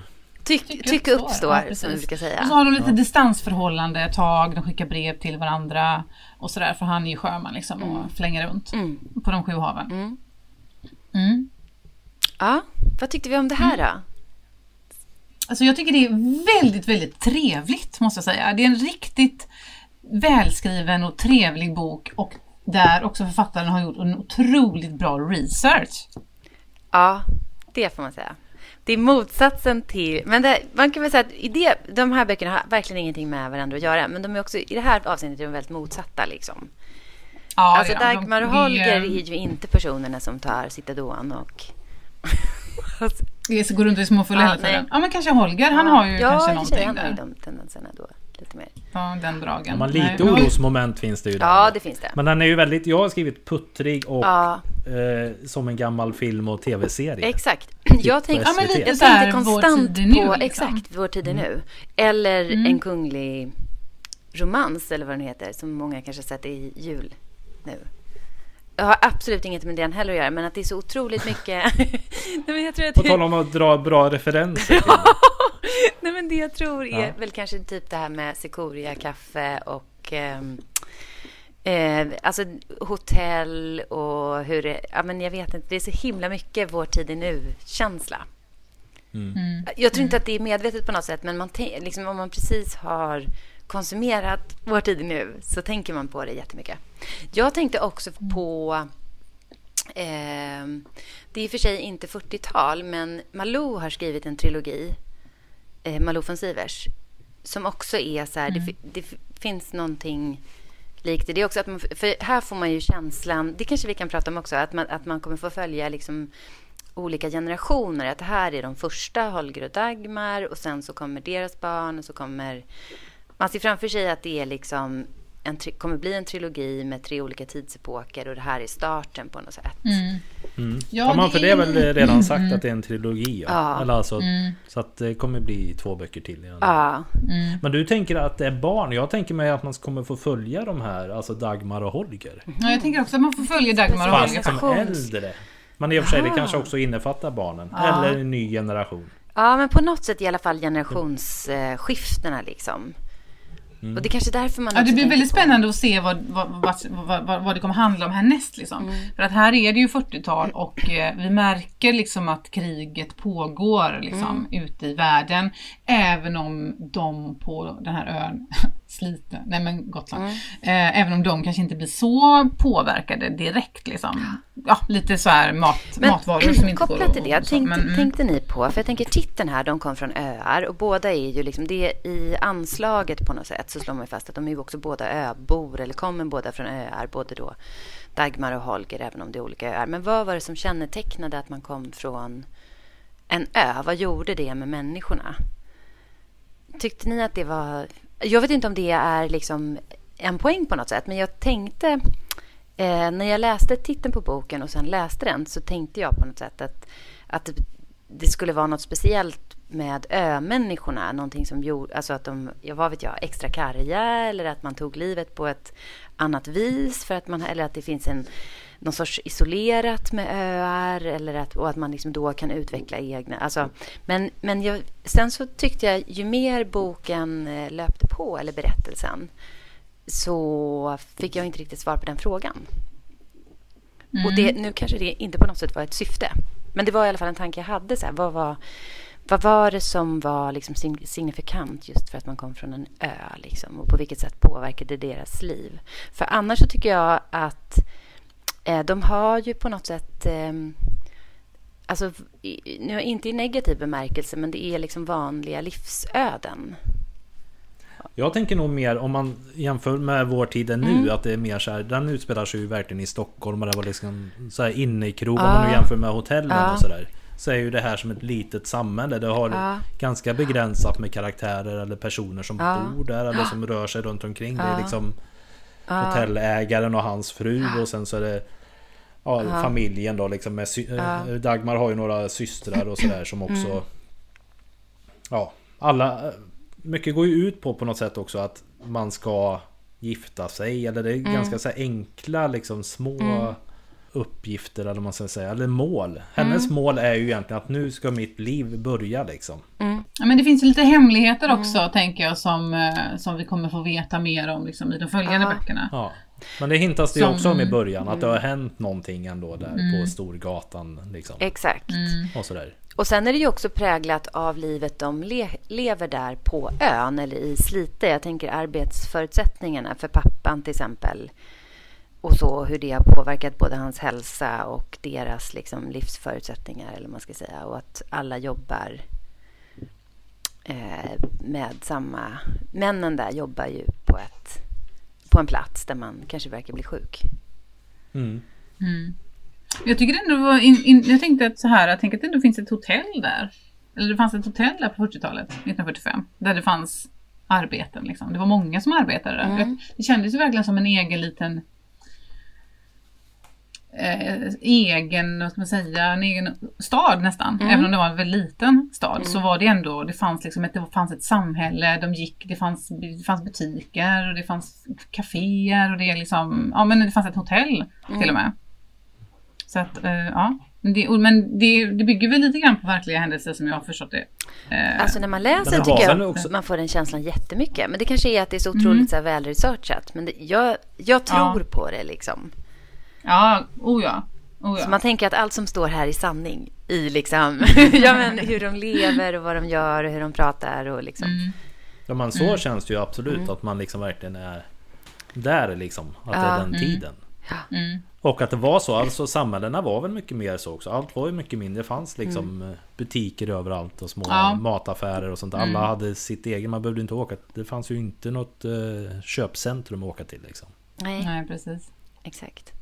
Tyck, tycka uppstår, ja, som vi brukar säga. Och så har de lite ja. distansförhållande ett tag, de skickar brev till varandra och sådär, för han är ju sjöman liksom och mm. flänger runt mm. på de sju haven. Mm. mm. Ja, vad tyckte vi om det här då? Alltså jag tycker det är väldigt, väldigt trevligt måste jag säga. Det är en riktigt välskriven och trevlig bok och där också författaren har gjort en otroligt bra research. Ja, det får man säga. Det är motsatsen till... Men det, man kan väl säga att i det, de här böckerna har verkligen ingenting med varandra att göra. Men de är också, i det här avseendet är de väldigt motsatta. Liksom. Ja, alltså ja, Dagmar och Holger är ju inte personerna som tar Citadon och... alltså, går runt och är småfulla ja, hela tiden. Ja, men kanske Holger. Han har ju ja, kanske någonting där. Ja, han har ju de tendenserna då lite mer. Ja, den dragen. Ja, men lite orosmoment finns det ju där. Ja, det finns det. Men den är ju väldigt... Jag har skrivit puttrig och ja. eh, som en gammal film och tv-serie. Exakt. Typ jag tänkte, ja, men lite jag tänkte konstant på... Nu, liksom. Exakt, Vår tid är mm. nu. Eller mm. en kunglig romans, eller vad den heter, som många kanske sett i jul nu. Jag har absolut inget med den heller att göra, men att det är så otroligt mycket... Nej, men jag tror att På tal om att dra bra referenser. Nej, men det jag tror är ja. väl kanske typ det här med Sekoria kaffe och eh, eh, alltså hotell och hur det... Ja, men jag vet inte, det är så himla mycket vår tid är nu-känsla. Mm. mm. Jag tror inte att det är medvetet på något sätt, men man liksom, om man precis har konsumerat vår tid nu så tänker man på det jättemycket. Jag tänkte också på... Eh, det är i och för sig inte 40-tal, men Malou har skrivit en trilogi, eh, Malou von Sivers, som också är så här... Mm. Det, det, finns någonting likt det. är också att man, för här får man ju känslan, det kanske vi kan prata om också, att man, att man kommer få följa liksom olika generationer. Att det här är de första, Holger och Dagmar, och sen så kommer deras barn och så kommer man ser framför sig att det är liksom en, kommer bli en trilogi med tre olika tidsepoker och det här är starten på något sätt. Mm. Mm. Ja, man, för det är väl redan sagt mm. att det är en trilogi? Ja. ja. Eller alltså, mm. Så att det kommer bli två böcker till. Ja. Mm. Men du tänker att det är barn? Jag tänker mig att man kommer få följa de här, alltså Dagmar och Holger. Ja, jag tänker också att man får följa Dagmar och Holger. Fast som äldre. Men i och för sig, det kanske också innefattar barnen. Eller en ny generation. Ja, men på något sätt i alla fall generationsskiftena liksom. Mm. Och det är kanske därför man Ja, det blir väldigt på. spännande att se vad, vad, vad, vad, vad det kommer handla om härnäst. Liksom. Mm. För att här är det ju 40-tal och eh, vi märker liksom att kriget pågår liksom, mm. ute i världen. Även om de på den här ön Slite, nej men Gotland. Mm. Eh, även om de kanske inte blir så påverkade direkt liksom. Ja, lite så här mat, men, matvaror som inte går Kopplat till det, tänkte, men, mm. tänkte ni på, för jag tänker titeln här, de kom från öar och båda är ju liksom, det i anslaget på något sätt så slår man fast att de är ju också båda öbor eller kommer båda från öar, både då Dagmar och Holger, även om det är olika öar. Men vad var det som kännetecknade att man kom från en ö? Vad gjorde det med människorna? Tyckte ni att det var jag vet inte om det är liksom en poäng på något sätt, men jag tänkte eh, när jag läste titeln på boken och sen läste den så tänkte jag på något sätt att, att det skulle vara något speciellt med ömänniskorna. Någonting som gjorde, alltså att de, jag vad vet jag, extra karga eller att man tog livet på ett annat vis för att man, eller att det finns en någon sorts isolerat med öar eller att, och att man liksom då kan utveckla egna... Alltså, men men jag, sen så tyckte jag ju mer boken eh, löpte på, eller berättelsen så fick jag inte riktigt svar på den frågan. Mm. Och det, nu kanske det inte på något sätt var ett syfte. Men det var i alla fall en tanke jag hade. Så här, vad, var, vad var det som var liksom signifikant just för att man kom från en ö? Liksom, och på vilket sätt påverkade det deras liv? För annars så tycker jag att de har ju på något sätt... Ehm, alltså, nu inte i negativ bemärkelse, men det är liksom vanliga livsöden. Jag tänker nog mer om man jämför med vår tid nu, mm. att det är mer så här, den utspelar sig ju verkligen i Stockholm och det var liksom så här inne i krog, ah. om man nu jämför med hotellen ah. och sådär. Så är ju det här som ett litet samhälle. Det har ah. ganska begränsat med karaktärer eller personer som bor där eller som rör sig runt omkring. Det är liksom hotellägaren och hans fru och sen så är det ja, uh familjen då liksom med uh Dagmar har ju några systrar och sådär som också mm. Ja, alla Mycket går ju ut på på något sätt också att man ska gifta sig eller det är mm. ganska så enkla liksom små mm. Uppgifter eller vad man ska säga, eller mål. Hennes mm. mål är ju egentligen att nu ska mitt liv börja liksom. Mm. Ja, men det finns lite hemligheter också mm. tänker jag som, eh, som vi kommer få veta mer om liksom, i de följande ja. böckerna. Ja. Men det hintas det ju också om i början att det har hänt någonting ändå där mm. på Storgatan. Liksom. Exakt. Mm. Och sådär. Och sen är det ju också präglat av livet de le lever där på ön eller i Slite. Jag tänker arbetsförutsättningarna för pappan till exempel. Och så hur det har påverkat både hans hälsa och deras liksom, livsförutsättningar eller man ska säga. Och att alla jobbar eh, med samma... Männen där jobbar ju på, ett, på en plats där man kanske verkar bli sjuk. Mm. Mm. Jag tycker ändå var in, in, jag tänkte att så här, jag tänker att det ändå finns ett hotell där. Eller det fanns ett hotell där på 40-talet, 1945, där det fanns arbeten. Liksom. Det var många som arbetade där. Mm. Det kändes ju verkligen som en egen liten eh, egen, vad ska man säga, en egen stad nästan. Mm. Även om det var en väldigt liten stad mm. så var det ändå, det fanns liksom ett, det fanns ett samhälle, de gick, det fanns, det fanns butiker och det fanns kaféer och det liksom, ja men det fanns ett hotell mm. till och med. Så att, eh, ja. Det, men det, det bygger väl lite grann på verkliga händelser som jag har förstått det. Eh. Alltså när man läser tycker jag också... man får den känslan jättemycket. Men det kanske är att det är så otroligt mm. så här välresearchat. Men det, jag, jag tror ja. på det liksom. Ja, oh ja. Oh ja. Så man tänker att allt som står här är sanning i liksom, ja, men hur de lever och vad de gör och hur de pratar och liksom. Mm. Ja, men så mm. känns det ju absolut mm. att man liksom verkligen är där liksom. Att ja. det är den mm. tiden. Mm. Och att det var så, alltså samhällena var väl mycket mer så också. Allt var ju mycket mindre. Det fanns liksom mm. butiker överallt och små ja. mataffärer och sånt. Alla mm. hade sitt eget. Man behövde inte åka. Det fanns ju inte något uh, köpcentrum att åka till liksom. Nej, Nej precis. Exakt.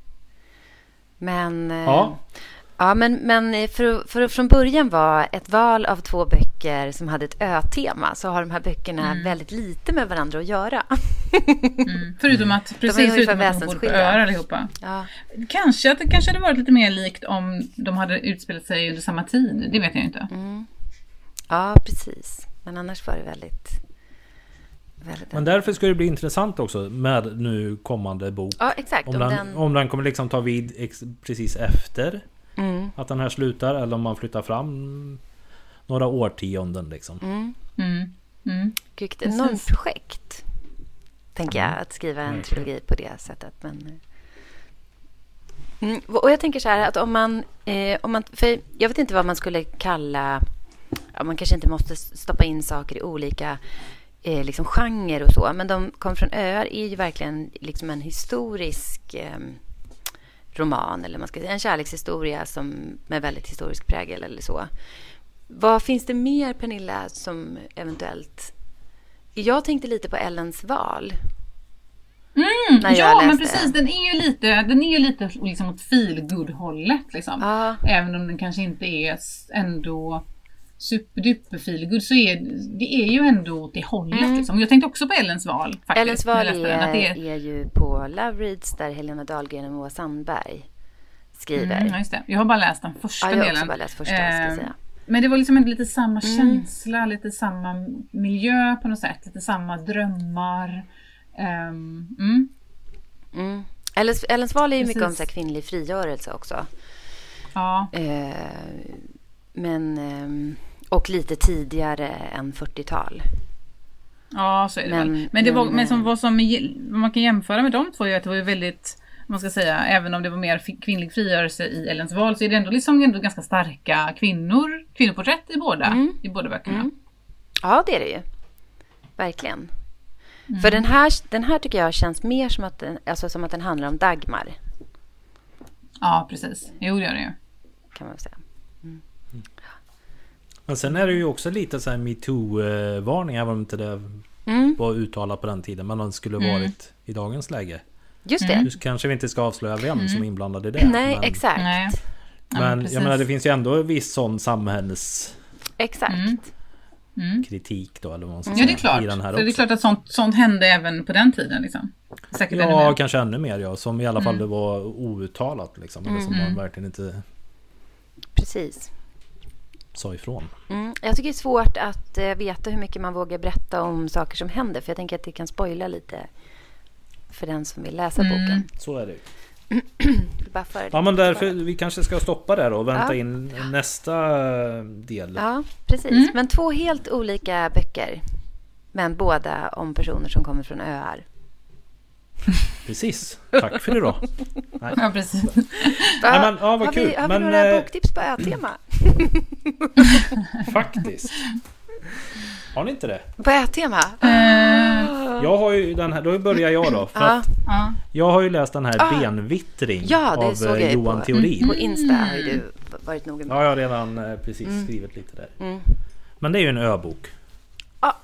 Men... Uh, ja. Ja, men, men för, för från början var ett val av två böcker som hade ett ö-tema så har de här böckerna mm. väldigt lite med varandra att göra. Mm. Förutom att, precis, förutom att de bor på öar allihopa. Ja. Kanske att det kanske hade varit lite mer likt om de hade utspelat sig under samma tid. Det vet jag inte. Mm. Ja, precis. Men annars var det väldigt... väldigt Men därför ska det bli intressant också med nu kommande bok. Ja, exakt. Om, om den, den, om den kommer liksom ta vid precis efter Mm. Att den här slutar eller om man flyttar fram några årtionden liksom. Mm. Mm. Mm. Vilket enormt projekt. Tänker jag, att skriva en trilogi på det sättet. Men... Mm. Och jag tänker så här att om man, eh, om man... För jag vet inte vad man skulle kalla... Ja, man kanske inte måste stoppa in saker i olika eh, liksom genre och så. Men de kom från öar är ju verkligen liksom en historisk... Eh, roman eller man ska säga en kärlekshistoria som med väldigt historisk prägel eller så. Vad finns det mer Pernilla som eventuellt... Jag tänkte lite på Ellens val. Mm, ja, men precis. Den är ju lite, den är ju lite liksom åt feelgood-hållet. Liksom. Ah. Även om den kanske inte är ändå superduper feelgood så är det är ju ändå åt det hållet. Mm. Liksom. Jag tänkte också på Ellens val. Faktiskt, Ellens val är, är... är, ju på Love Reads där Helena Dahlgren och Moa Sandberg skriver. Mm, just det. Jag har bara läst den första delen. Ja, jag har också bara läst första, eh, ska jag säga. Men det var liksom lite samma mm. känsla, lite samma miljö på något sätt. Lite samma drömmar. Um, mm. Mm. Ellens, Ellens val är ju Precis. mycket om så kvinnlig frigörelse också. Ja. Eh, men... Eh, och lite tidigare än 40-tal. Ja, så är det men, väl. Men, det var, men som, vad, som man kan jämföra med de två är att det var ju väldigt man ska säga, även om det var mer kvinnlig frigörelse i Ellens val så är det ändå, liksom ändå ganska starka kvinnor, kvinnoporträtt i båda, mm. i båda böckerna. Mm. Ja, det är det ju. Verkligen. Mm. För den här, den här tycker jag känns mer som att, den, alltså som att den handlar om Dagmar. Ja, precis. Jo, det gör det ju. Kan man säga. Men sen är det ju också lite så här metoo-varning, även om inte det mm. var uttalat på den tiden. Men den skulle mm. varit i dagens läge. Just det. Nu kanske vi inte ska avslöja vem mm. som är inblandad i det. Nej, men, exakt. Nej. Men ja, jag menar det finns ju ändå viss sån samhälls... Exakt. Mm. Mm. kritik då eller vad man ska säga. Ja det är klart. I den här det är klart att sånt, sånt hände även på den tiden liksom. Säkert ja, ännu kanske ännu mer ja. Som i alla fall mm. det var outtalat liksom. Eller som man verkligen inte... Precis sa ifrån. Mm, jag tycker det är svårt att uh, veta hur mycket man vågar berätta om saker som händer. För jag tänker att det kan spoila lite för den som vill läsa mm. boken. Så är det bara föra ja men därför vi kanske ska stoppa där och vänta ja. in nästa del. Ja precis. Mm. Men två helt olika böcker. Men båda om personer som kommer från öar. Precis. Tack för idag. Nej. Ja, precis. Nej, men, ja, vad har kul. Vi, har men, vi några eh, boktips på ö-tema? Faktiskt. Har ni inte det? På ö-tema? Uh. Jag har ju den här, då börjar jag då. För att Jag har ju läst den här ah. Benvittring ja, av såg jag Johan på, Theorin. På Insta har ju du varit noga med. Ja, jag har redan eh, precis mm. skrivit lite där. Mm. Men det är ju en öbok.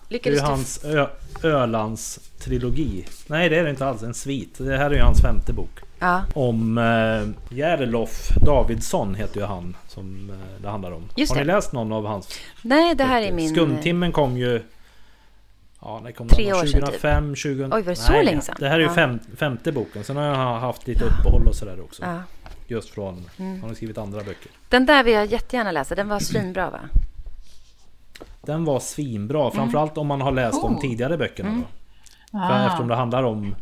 Lyckades det är hans Ö Ölands trilogi. Nej det är det inte alls, en svit. Det här är ju hans femte bok. Ja. Om eh, Järlof Davidsson heter ju han som eh, det handlar om. Just Har det. ni läst någon av hans? Nej det här är min... Skumtimmen kom ju... Ja, när kom Tre den? år 2005, sedan 20... Oj, var det så Nej, länge sedan? Det här är ju ja. fem, femte boken. Sen har jag haft lite uppehåll och sådär också. Ja. Just från... Mm. Har ni skrivit andra böcker? Den där vill jag jättegärna läsa. Den var svinbra va? Den var svinbra. Mm. Framförallt om man har läst oh. de tidigare böckerna. Mm. Då. Ah. eftersom det handlar om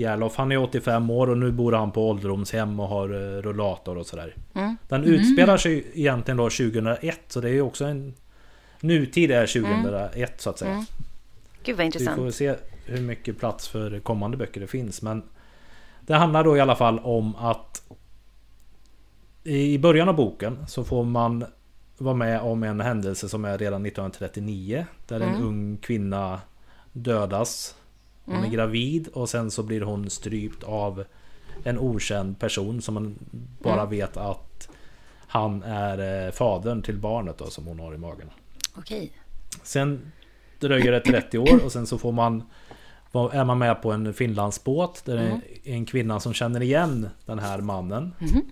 Järlof. Han är 85 år och nu bor han på ålderdomshem och har uh, rullator och sådär. Mm. Den utspelar sig egentligen då 2001. Så det är ju också en... Nutid är 2001 mm. så att säga. Mm. Gud vad intressant. Vi får se hur mycket plats för kommande böcker det finns. Men det handlar då i alla fall om att i början av boken så får man vara med om en händelse som är redan 1939. Där mm. en ung kvinna dödas. Hon mm. är gravid och sen så blir hon strypt av en okänd person som man bara mm. vet att han är eh, fadern till barnet då, som hon har i magen. Okej. Sen dröjer det 30 år och sen så får man är man med på en Finlandsbåt där det är mm. en kvinna som känner igen den här mannen. Mm.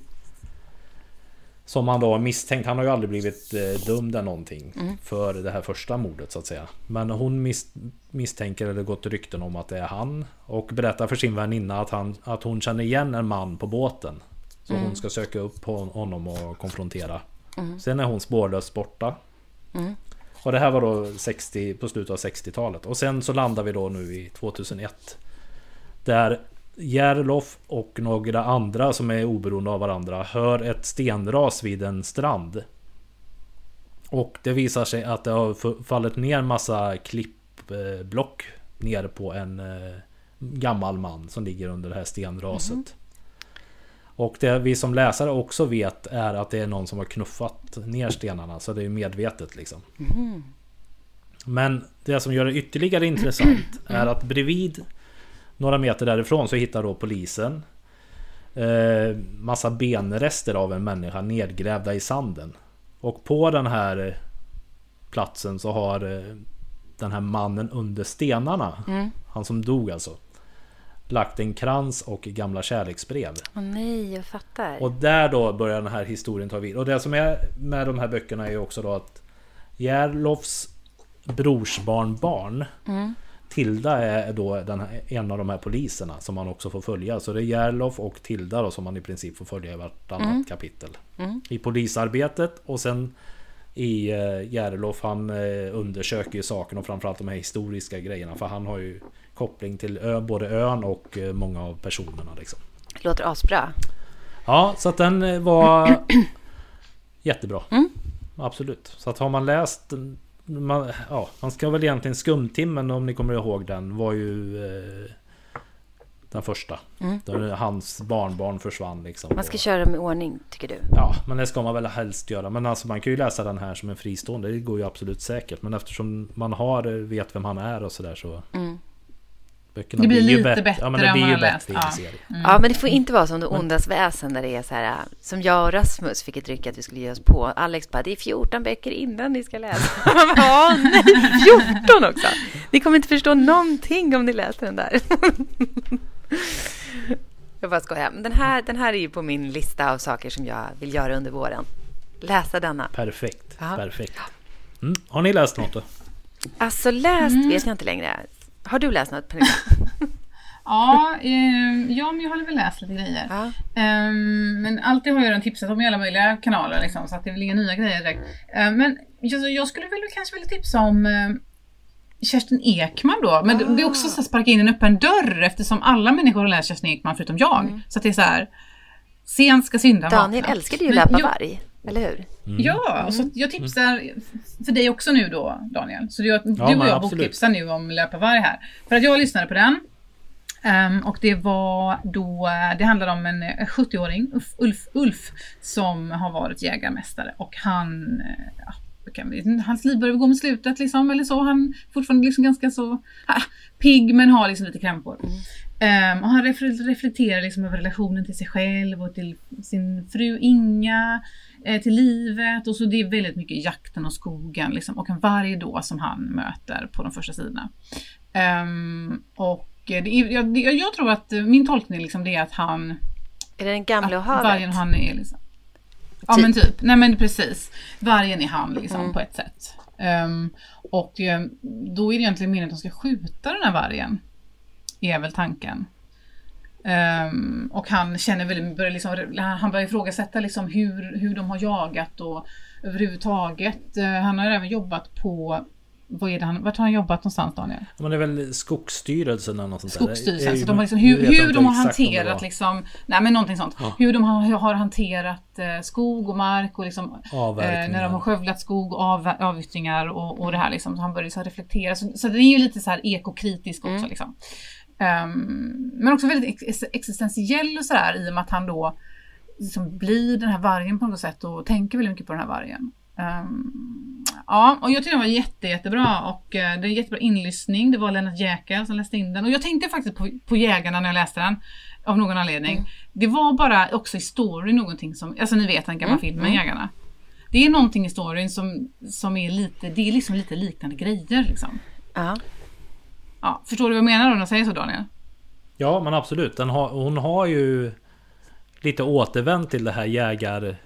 Som han då misstänkt, han har ju aldrig blivit eh, dömd eller någonting mm. för det här första mordet så att säga. Men hon mis, misstänker, eller gått rykten om att det är han. Och berättar för sin väninna att, han, att hon känner igen en man på båten. Så mm. hon ska söka upp honom och konfrontera. Mm. Sen är hon spårlöst borta. Mm. Och det här var då 60, på slutet av 60-talet. Och sen så landar vi då nu i 2001. Där Järlof och några andra som är oberoende av varandra hör ett stenras vid en strand. Och det visar sig att det har fallit ner massa klippblock ner på en eh, gammal man som ligger under det här stenraset. Mm. Och det vi som läsare också vet är att det är någon som har knuffat ner stenarna. Så det är medvetet liksom. Mm. Men det som gör det ytterligare intressant är att bredvid några meter därifrån så hittar då polisen eh, massa benrester av en människa nedgrävda i sanden. Och på den här platsen så har eh, den här mannen under stenarna, mm. han som dog alltså, lagt en krans och gamla kärleksbrev. Åh nej, jag fattar. Och där då börjar den här historien ta vid. Och det som är med de här böckerna är ju också då att Järlofs brorsbarnbarn mm. Tilda är då den en av de här poliserna som man också får följa. Så det är Järlof och Tilda då som man i princip får följa i vartannat mm. kapitel. Mm. I polisarbetet och sen i eh, Järlof han eh, undersöker ju saken och framförallt de här historiska grejerna. För han har ju koppling till ö, både ön och eh, många av personerna. Liksom. Låter asbra. Ja, så att den eh, var jättebra. Mm. Absolut. Så att har man läst man, ja, man ska väl egentligen Skumtimmen om ni kommer ihåg den var ju eh, Den första. Mm. Där hans barnbarn försvann liksom. Man ska köra med ordning tycker du? Ja, men det ska man väl helst göra. Men alltså man kan ju läsa den här som en fristående. Det går ju absolut säkert. Men eftersom man har, vet vem han är och sådär så. Mm. Böckerna det blir, blir lite bättre, bättre ja, men det blir ju bättre serie. Mm. Ja, men det får inte vara som det ondas väsen där det är så här, som jag och Rasmus fick ett ryck att vi skulle ge oss på. Alex bara, det är 14 böcker innan ni ska läsa. Ja, nej, 14 också! Ni kommer inte förstå någonting om ni läser den där. Jag bara skojar. Men den här, den här är ju på min lista av saker som jag vill göra under våren. Läsa denna. Perfekt, Aha. perfekt. Mm. Har ni läst något då? Alltså läst mm. vet jag inte längre. Har du läst något Pernilla? ja, eh, ja, men jag har väl läst lite grejer. Ja. Eh, men alltid har jag redan tipsat om i alla möjliga kanaler liksom, så att det är väl inga nya grejer direkt. Eh, men jag, jag skulle väl kanske vilja tipsa om eh, Kerstin Ekman då, men ah. det är också så att sparka in en öppen dörr eftersom alla människor har läst Kerstin Ekman förutom jag. Mm. Så att det är så här, sent ska synda Daniel vakna. älskade ju Löpa varg, eller hur? Mm. Ja, och så mm. jag tipsar för dig också nu då Daniel. Så du, ja, du och jag boktipsar nu om Löpa varg här. För att jag lyssnade på den. Um, och det var då, det handlar om en 70-åring, Ulf, Ulf, Ulf, som har varit jägarmästare och han, eh, ja, hans liv börjar gå mot slutet liksom, eller så. Han är fortfarande liksom ganska så ah, pigg men har liksom lite krämpor. Mm. Um, och han reflekterar liksom över relationen till sig själv och till sin fru Inga, eh, till livet och så det är väldigt mycket jakten och skogen liksom, och en varg då som han möter på de första sidorna. Um, och det är, jag, jag, tror att min tolkning liksom det är att han... Är det den gamla och havet? Vargen han är liksom. Ja typ. men typ, nej men precis. Vargen är han liksom mm. på ett sätt. Um, och um, då är det egentligen meningen att de ska skjuta den här vargen. Är väl tanken. Um, och han känner väl, börjar liksom, han börjar ifrågasätta liksom hur, hur de har jagat och överhuvudtaget. Uh, han har även jobbat på vad är det han, vart har han jobbat någonstans Daniel? Men det är väl Skogsstyrelsen eller något sånt Skogsstyrelsen, så de har liksom, hur, hur de har hanterat liksom, nej men någonting sånt. Ja. Hur de har, har hanterat eh, skog och mark och liksom eh, när de har skövlat skog och av, avyttringar och, och det här liksom. Så han börjar liksom reflektera. Så, så det är ju lite så här ekokritisk också mm. liksom. Um, men också väldigt ex existentiell och sådär i och med att han då liksom blir den här vargen på något sätt och tänker väldigt mycket på den här vargen. Um, ja, och jag tyckte den var jätte, jättebra och uh, det är en jättebra inlyssning. Det var Lennart Jäkel som läste in den och jag tänkte faktiskt på, på Jägarna när jag läste den. Av någon anledning. Mm. Det var bara också i story någonting som, alltså ni vet den gamla mm. filmen mm. Jägarna. Det är någonting i storyn som, som är lite, det är liksom lite liknande grejer liksom. Ja. Ja, förstår du vad jag menar då när jag säger så Daniel? Ja men absolut. Har, hon har ju lite återvänt till det här jägar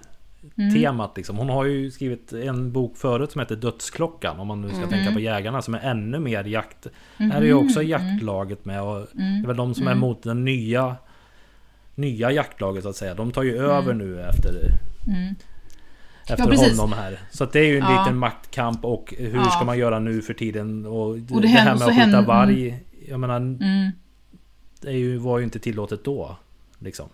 mm. liksom. Hon har ju skrivit en bok förut som heter Dödsklockan om man nu ska mm. tänka på jägarna som är ännu mer jakt. Mm. Här är ju också mm. jaktlaget med och mm. det är väl de som är mm. mot den nya Nya jaktlaget så att säga. De tar ju över nu efter efter ja, honom här. Så det är ju en ja. liten maktkamp och hur ja. ska man göra nu för tiden? Och, och det, det här med att skjuta varg. Jag menar, det är ju, var ju inte tillåtet då. Liksom.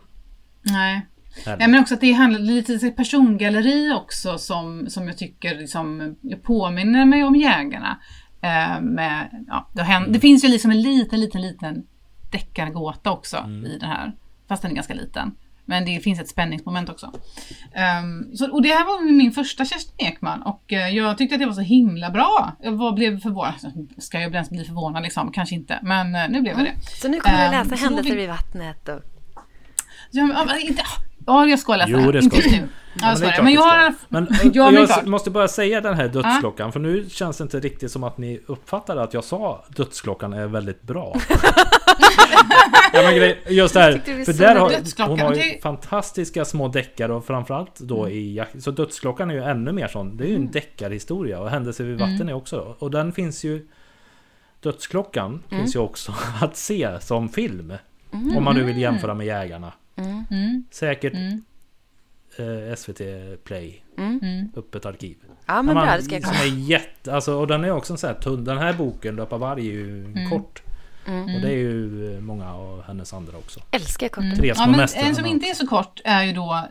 Nej. Ja, men också att det handlar lite persongalleri också som, som jag tycker liksom, jag påminner mig om jägarna. Eh, med, ja, det, händer, det, finns ju liksom en liten, liten, liten deckargåta också mm. i det här. Fast den är ganska liten. Men det finns ett spänningsmoment också. Um, så, och det här var min första Kerstin Ekman och uh, jag tyckte att det var så himla bra. Jag var, blev förvånad. Ska jag ens bli förvånad liksom? Kanske inte. Men uh, nu blev jag det. Så nu kommer um, du läsa Händelser vid vattnet och... Ja, men, inte, Ja, jag ska läsa jo, det. Ska Inte nu. Ja, men, det men jag har... Men jag, jag måste bara säga den här dödsklockan. För nu känns det inte riktigt som att ni uppfattade att jag sa dödsklockan är väldigt bra. ja, men just det här. För där har, hon har ju fantastiska små deckare och framförallt då mm. i Så dödsklockan är ju ännu mer sån. Det är ju en mm. deckarhistoria och händelser vid vatten mm. är också. Och den finns ju... Dödsklockan mm. finns ju också att se som film. Mm. Om man nu vill jämföra med Jägarna. Mm. mm. Säkert mm. Eh, SVT Play. Mm. Öppet arkiv. Ja men bra, det ska jag kolla. Som är jätte, alltså, och den är också en sån här tunn. Den här boken, Löpa varg, är ju mm. kort. Mm. Och det är ju eh, många av hennes andra också. Älskar korta. Mm. Ja, men en som inte är så kort är ju då,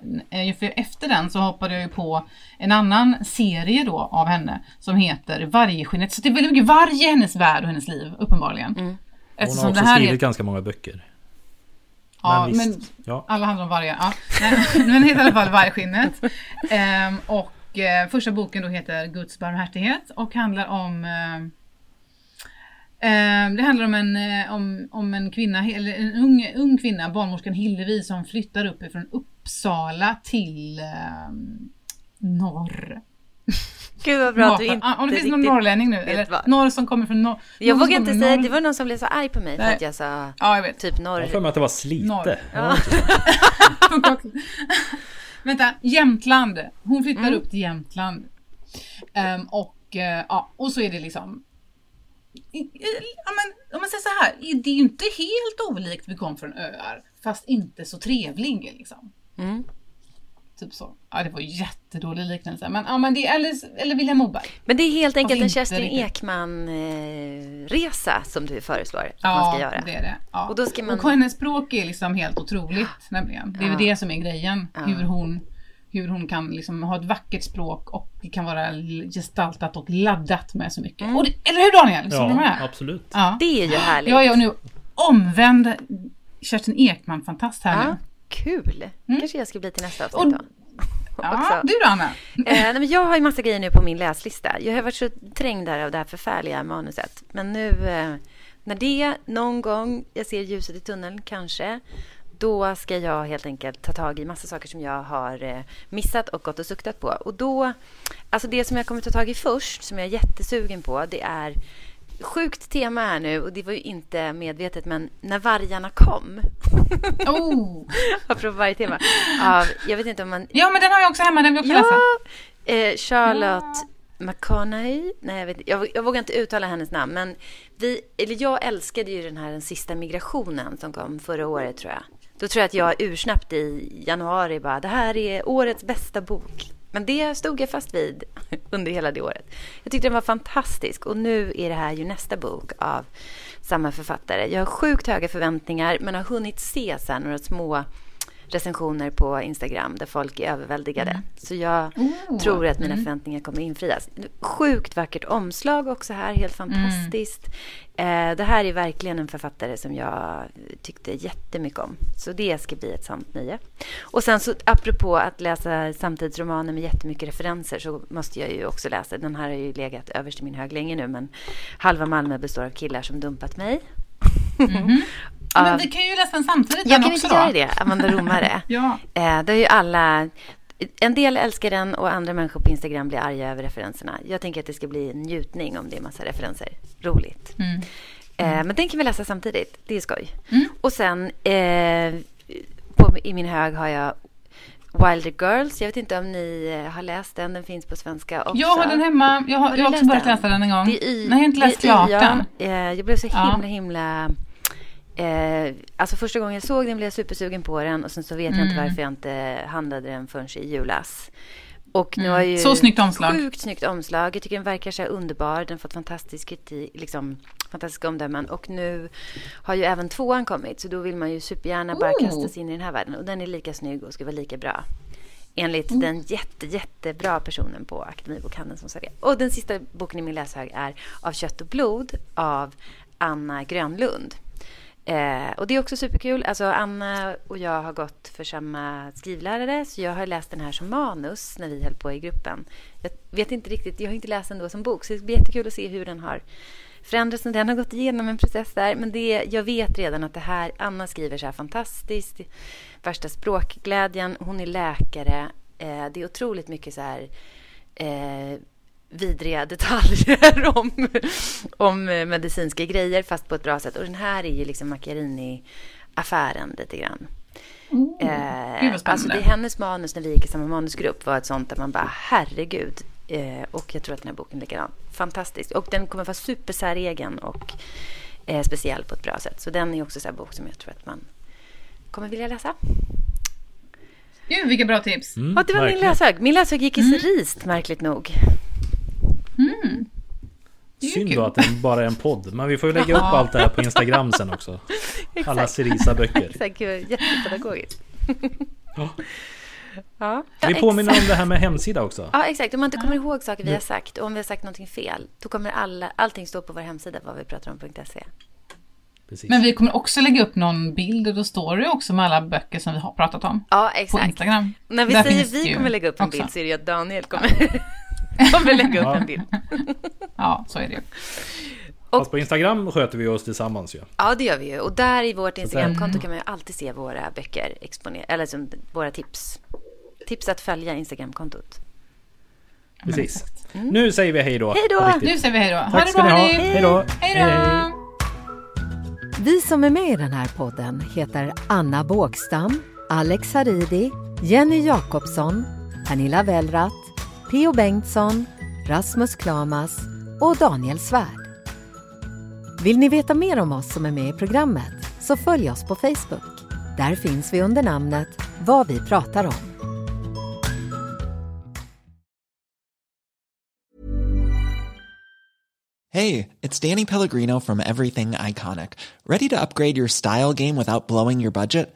för efter den så hoppade jag ju på en annan serie då av henne som heter Vargskinnet. Så det är väldigt mycket varg i hennes värld och hennes liv, uppenbarligen. Mm. Hon har också skrivit är... ganska många böcker. Ja, men, men ja. alla handlar om vargar. Ja. Men, men heter i alla fall Vargskinnet. Ehm, och eh, första boken då heter Guds barmhärtighet och handlar om eh, det handlar om en, eh, om, om en kvinna, eller en ung, ung kvinna, barnmorskan Hillevi, som flyttar uppifrån Uppsala till eh, norr. Gud vad bra att du inte Om det finns någon norrlänning nu, eller vad. norr som kommer från norr. Jag vågar inte säga, norr. det var någon som blev så arg på mig Nej. för att jag sa ja, jag vet. typ norr. Jag för mig att det var Slite. Ja. Vänta, Jämtland. Hon flyttar mm. upp till Jämtland. Um, och, uh, ja, och så är det liksom ja, men, om man säger så här, det är ju inte helt olikt vi kom från öar, fast inte så trevlig liksom. Mm. Typ så. Ja, det var jättedålig liknelse. Men, ja, men det är, eller, eller Vilhelm Moberg. Men det är helt enkelt en Kerstin riktigt. Ekman-resa som du föreslår att Ja, man ska göra. det är det. Ja. Och då ska man- och hennes språk är liksom helt otroligt nämligen. Det är väl det som är grejen. Hur hon hur hon kan liksom ha ett vackert språk och det kan vara gestaltat och laddat med så mycket. Och det, eller hur Daniel? Så du Ja, med? absolut. Ja. Det är ju härligt. Jag är nu omvänd Kerstin Ekman-fantast här Ja, nu. Kul. Kanske jag ska bli till nästa avsnitt Och- då. Ja, du då Anna? Eh, men jag har ju massa grejer nu på min läslista. Jag har varit så trängd där av det här förfärliga manuset. Men nu, eh, när det någon gång, jag ser ljuset i tunneln kanske, då ska jag helt enkelt ta tag i massa saker som jag har eh, missat och gått och suktat på. Och då, alltså det som jag kommer ta tag i först, som jag är jättesugen på, det är sjukt tema här nu och det var ju inte medvetet, men när vargarna kom. Oh. Apropå varje tema. Av, jag vet inte om man Ja, men den har jag också hemma. Den vill också Ja, läsa. eh, Charlotte McConaughey. Nej, jag, vet, jag, jag vågar inte uttala hennes namn. Men vi, eller jag älskade ju den här Den sista migrationen som kom förra året tror jag. Då tror jag att jag ursnabbt i januari bara, det här är årets bästa bok. Men det stod jag fast vid under hela det året. Jag tyckte den var fantastisk och nu är det här ju nästa bok av samma författare. Jag har sjukt höga förväntningar men har hunnit se så här några små recensioner på Instagram där folk är överväldigade. Så jag Oh. tror att mina förväntningar kommer infrias. Sjukt vackert omslag också här, helt fantastiskt. Eh, det här är verkligen en författare som jag tyckte jättemycket om. Så det ska bli ett sant nöje. Och sen så apropå att läsa samtidsromaner med jättemycket referenser så måste jag ju också läsa, den här har ju legat överst i min hög länge nu, men Halva Malmö består av killar som dumpat mig. Men vi kan ju läsa den samtidigt. Jag kan också inte göra det, Amanda Romare. Ja. Eh, det är ju alla... En del älskar den och andra människor på Instagram blir arga över referenserna. Jag tänker att det ska bli en njutning om det är massa referenser. Roligt. Mm. Eh, men den kan vi läsa samtidigt. Det är skoj. Och sen eh, på, i min hög har jag Wilder Girls. Jag vet inte om ni eh, har läst den. Den finns på svenska också. Jag har den hemma. Jag har, Har jag också börjat den? läsa den en gång. Det är y, Nej, jag har inte läst klart den. ja. Eh, Jag blev så Ja. himla, himla... Eh, alltså första gången jag såg den blev jag supersugen på den och sen så vet jag Mm. inte varför jag inte handlade den förrän i julas. Och nu har ju Mm. Så snyggt omslag. Sjukt snyggt omslag. Jag tycker den verkar så underbar. Den har fått fantastisk kritik, liksom, fantastiska omdömen. Och nu har ju även tvåan kommit. Så då vill man ju supergärna bara Oh. kasta sig in i den här världen. Och den är lika snygg och ska vara lika bra. Enligt Mm. den jätte, jättebra personen på Akademibokhandeln som sa det. Och den sista boken i min läshög är Av kött och blod av Anna Grönlund. Eh, och det är också superkul. Alltså Anna och jag har gått för samma skrivlärare så jag har läst den här som manus när vi höll på i gruppen. Jag vet inte riktigt, jag har inte läst den då som bok så det blir jättekul att se hur den har förändrats. Den har gått igenom en process där men det, jag vet redan att det här, Anna skriver så här fantastiskt, värsta språkglädjen, hon är läkare. Eh, det är otroligt mycket så här eh, vidriga detaljer om, om medicinska grejer fast på ett bra sätt. Och den här är ju liksom Macchiarini-affären lite grann. Vad Eh, spännande. alltså det är hennes manus när vi gick i samma manusgrupp var ett sånt där man bara herregud. Eh, och jag tror att den här boken är likadan. Fantastisk. Och den kommer vara supersäregen och eh, speciell på ett bra sätt. Så den är också så här bok som jag tror att man kommer vilja läsa. Gud, vilka bra tips. Mm, Ja, det var min verkligen. läshög. Min läshög gick i cerist, märkligt nog. Ju Synd då att det bara är en podd. Men vi får ju lägga upp allt det här på Instagram sen också. Alla Cerisa-böcker. Exakt, jättepedagogiskt. Ja. Ja. Vi Ja, påminner exakt. om det här med hemsida också. Ja, exakt. Om man inte kommer ihåg saker vi har sagt och om vi har sagt någonting fel, då kommer alla, allting stå på vår hemsida, vad vi pratar om.se. Precis. Men vi kommer också lägga upp någon bild och då står det också med alla böcker som vi har pratat om. Ja, På exakt. Instagram. När vi Där säger vi kommer lägga upp en också. bild så är det ju att Daniel kommer, kommer lägga upp Ja. en bild. Ja, så är det ju. Fast på Instagram sköter vi oss tillsammans ju. Ja, det gör vi ju. Och där i vårt Instagramkonto kan man ju alltid se våra böcker exponerade, eller som våra tips. Tips att följa Instagramkontot. Precis. Nu säger vi hej då. Hej då! Nu säger vi hej då. Ha Tack det ska bra, ni ha. hörni. Hej då. Hej då! Vi som är med i den här podden heter Anna Bågstam, Alex Haridi, Jenny Jakobsson, Pernilla Wellratt, P.O. Bengtsson, Rasmus Klamas och Daniel Svärd. Vill ni veta mer om oss som är med i programmet så följ oss på Facebook. Där finns vi under namnet Vad vi pratar om. Hej, det är Danny Pellegrino från Everything Iconic. Ready to upgrade your style game without blowing your budget?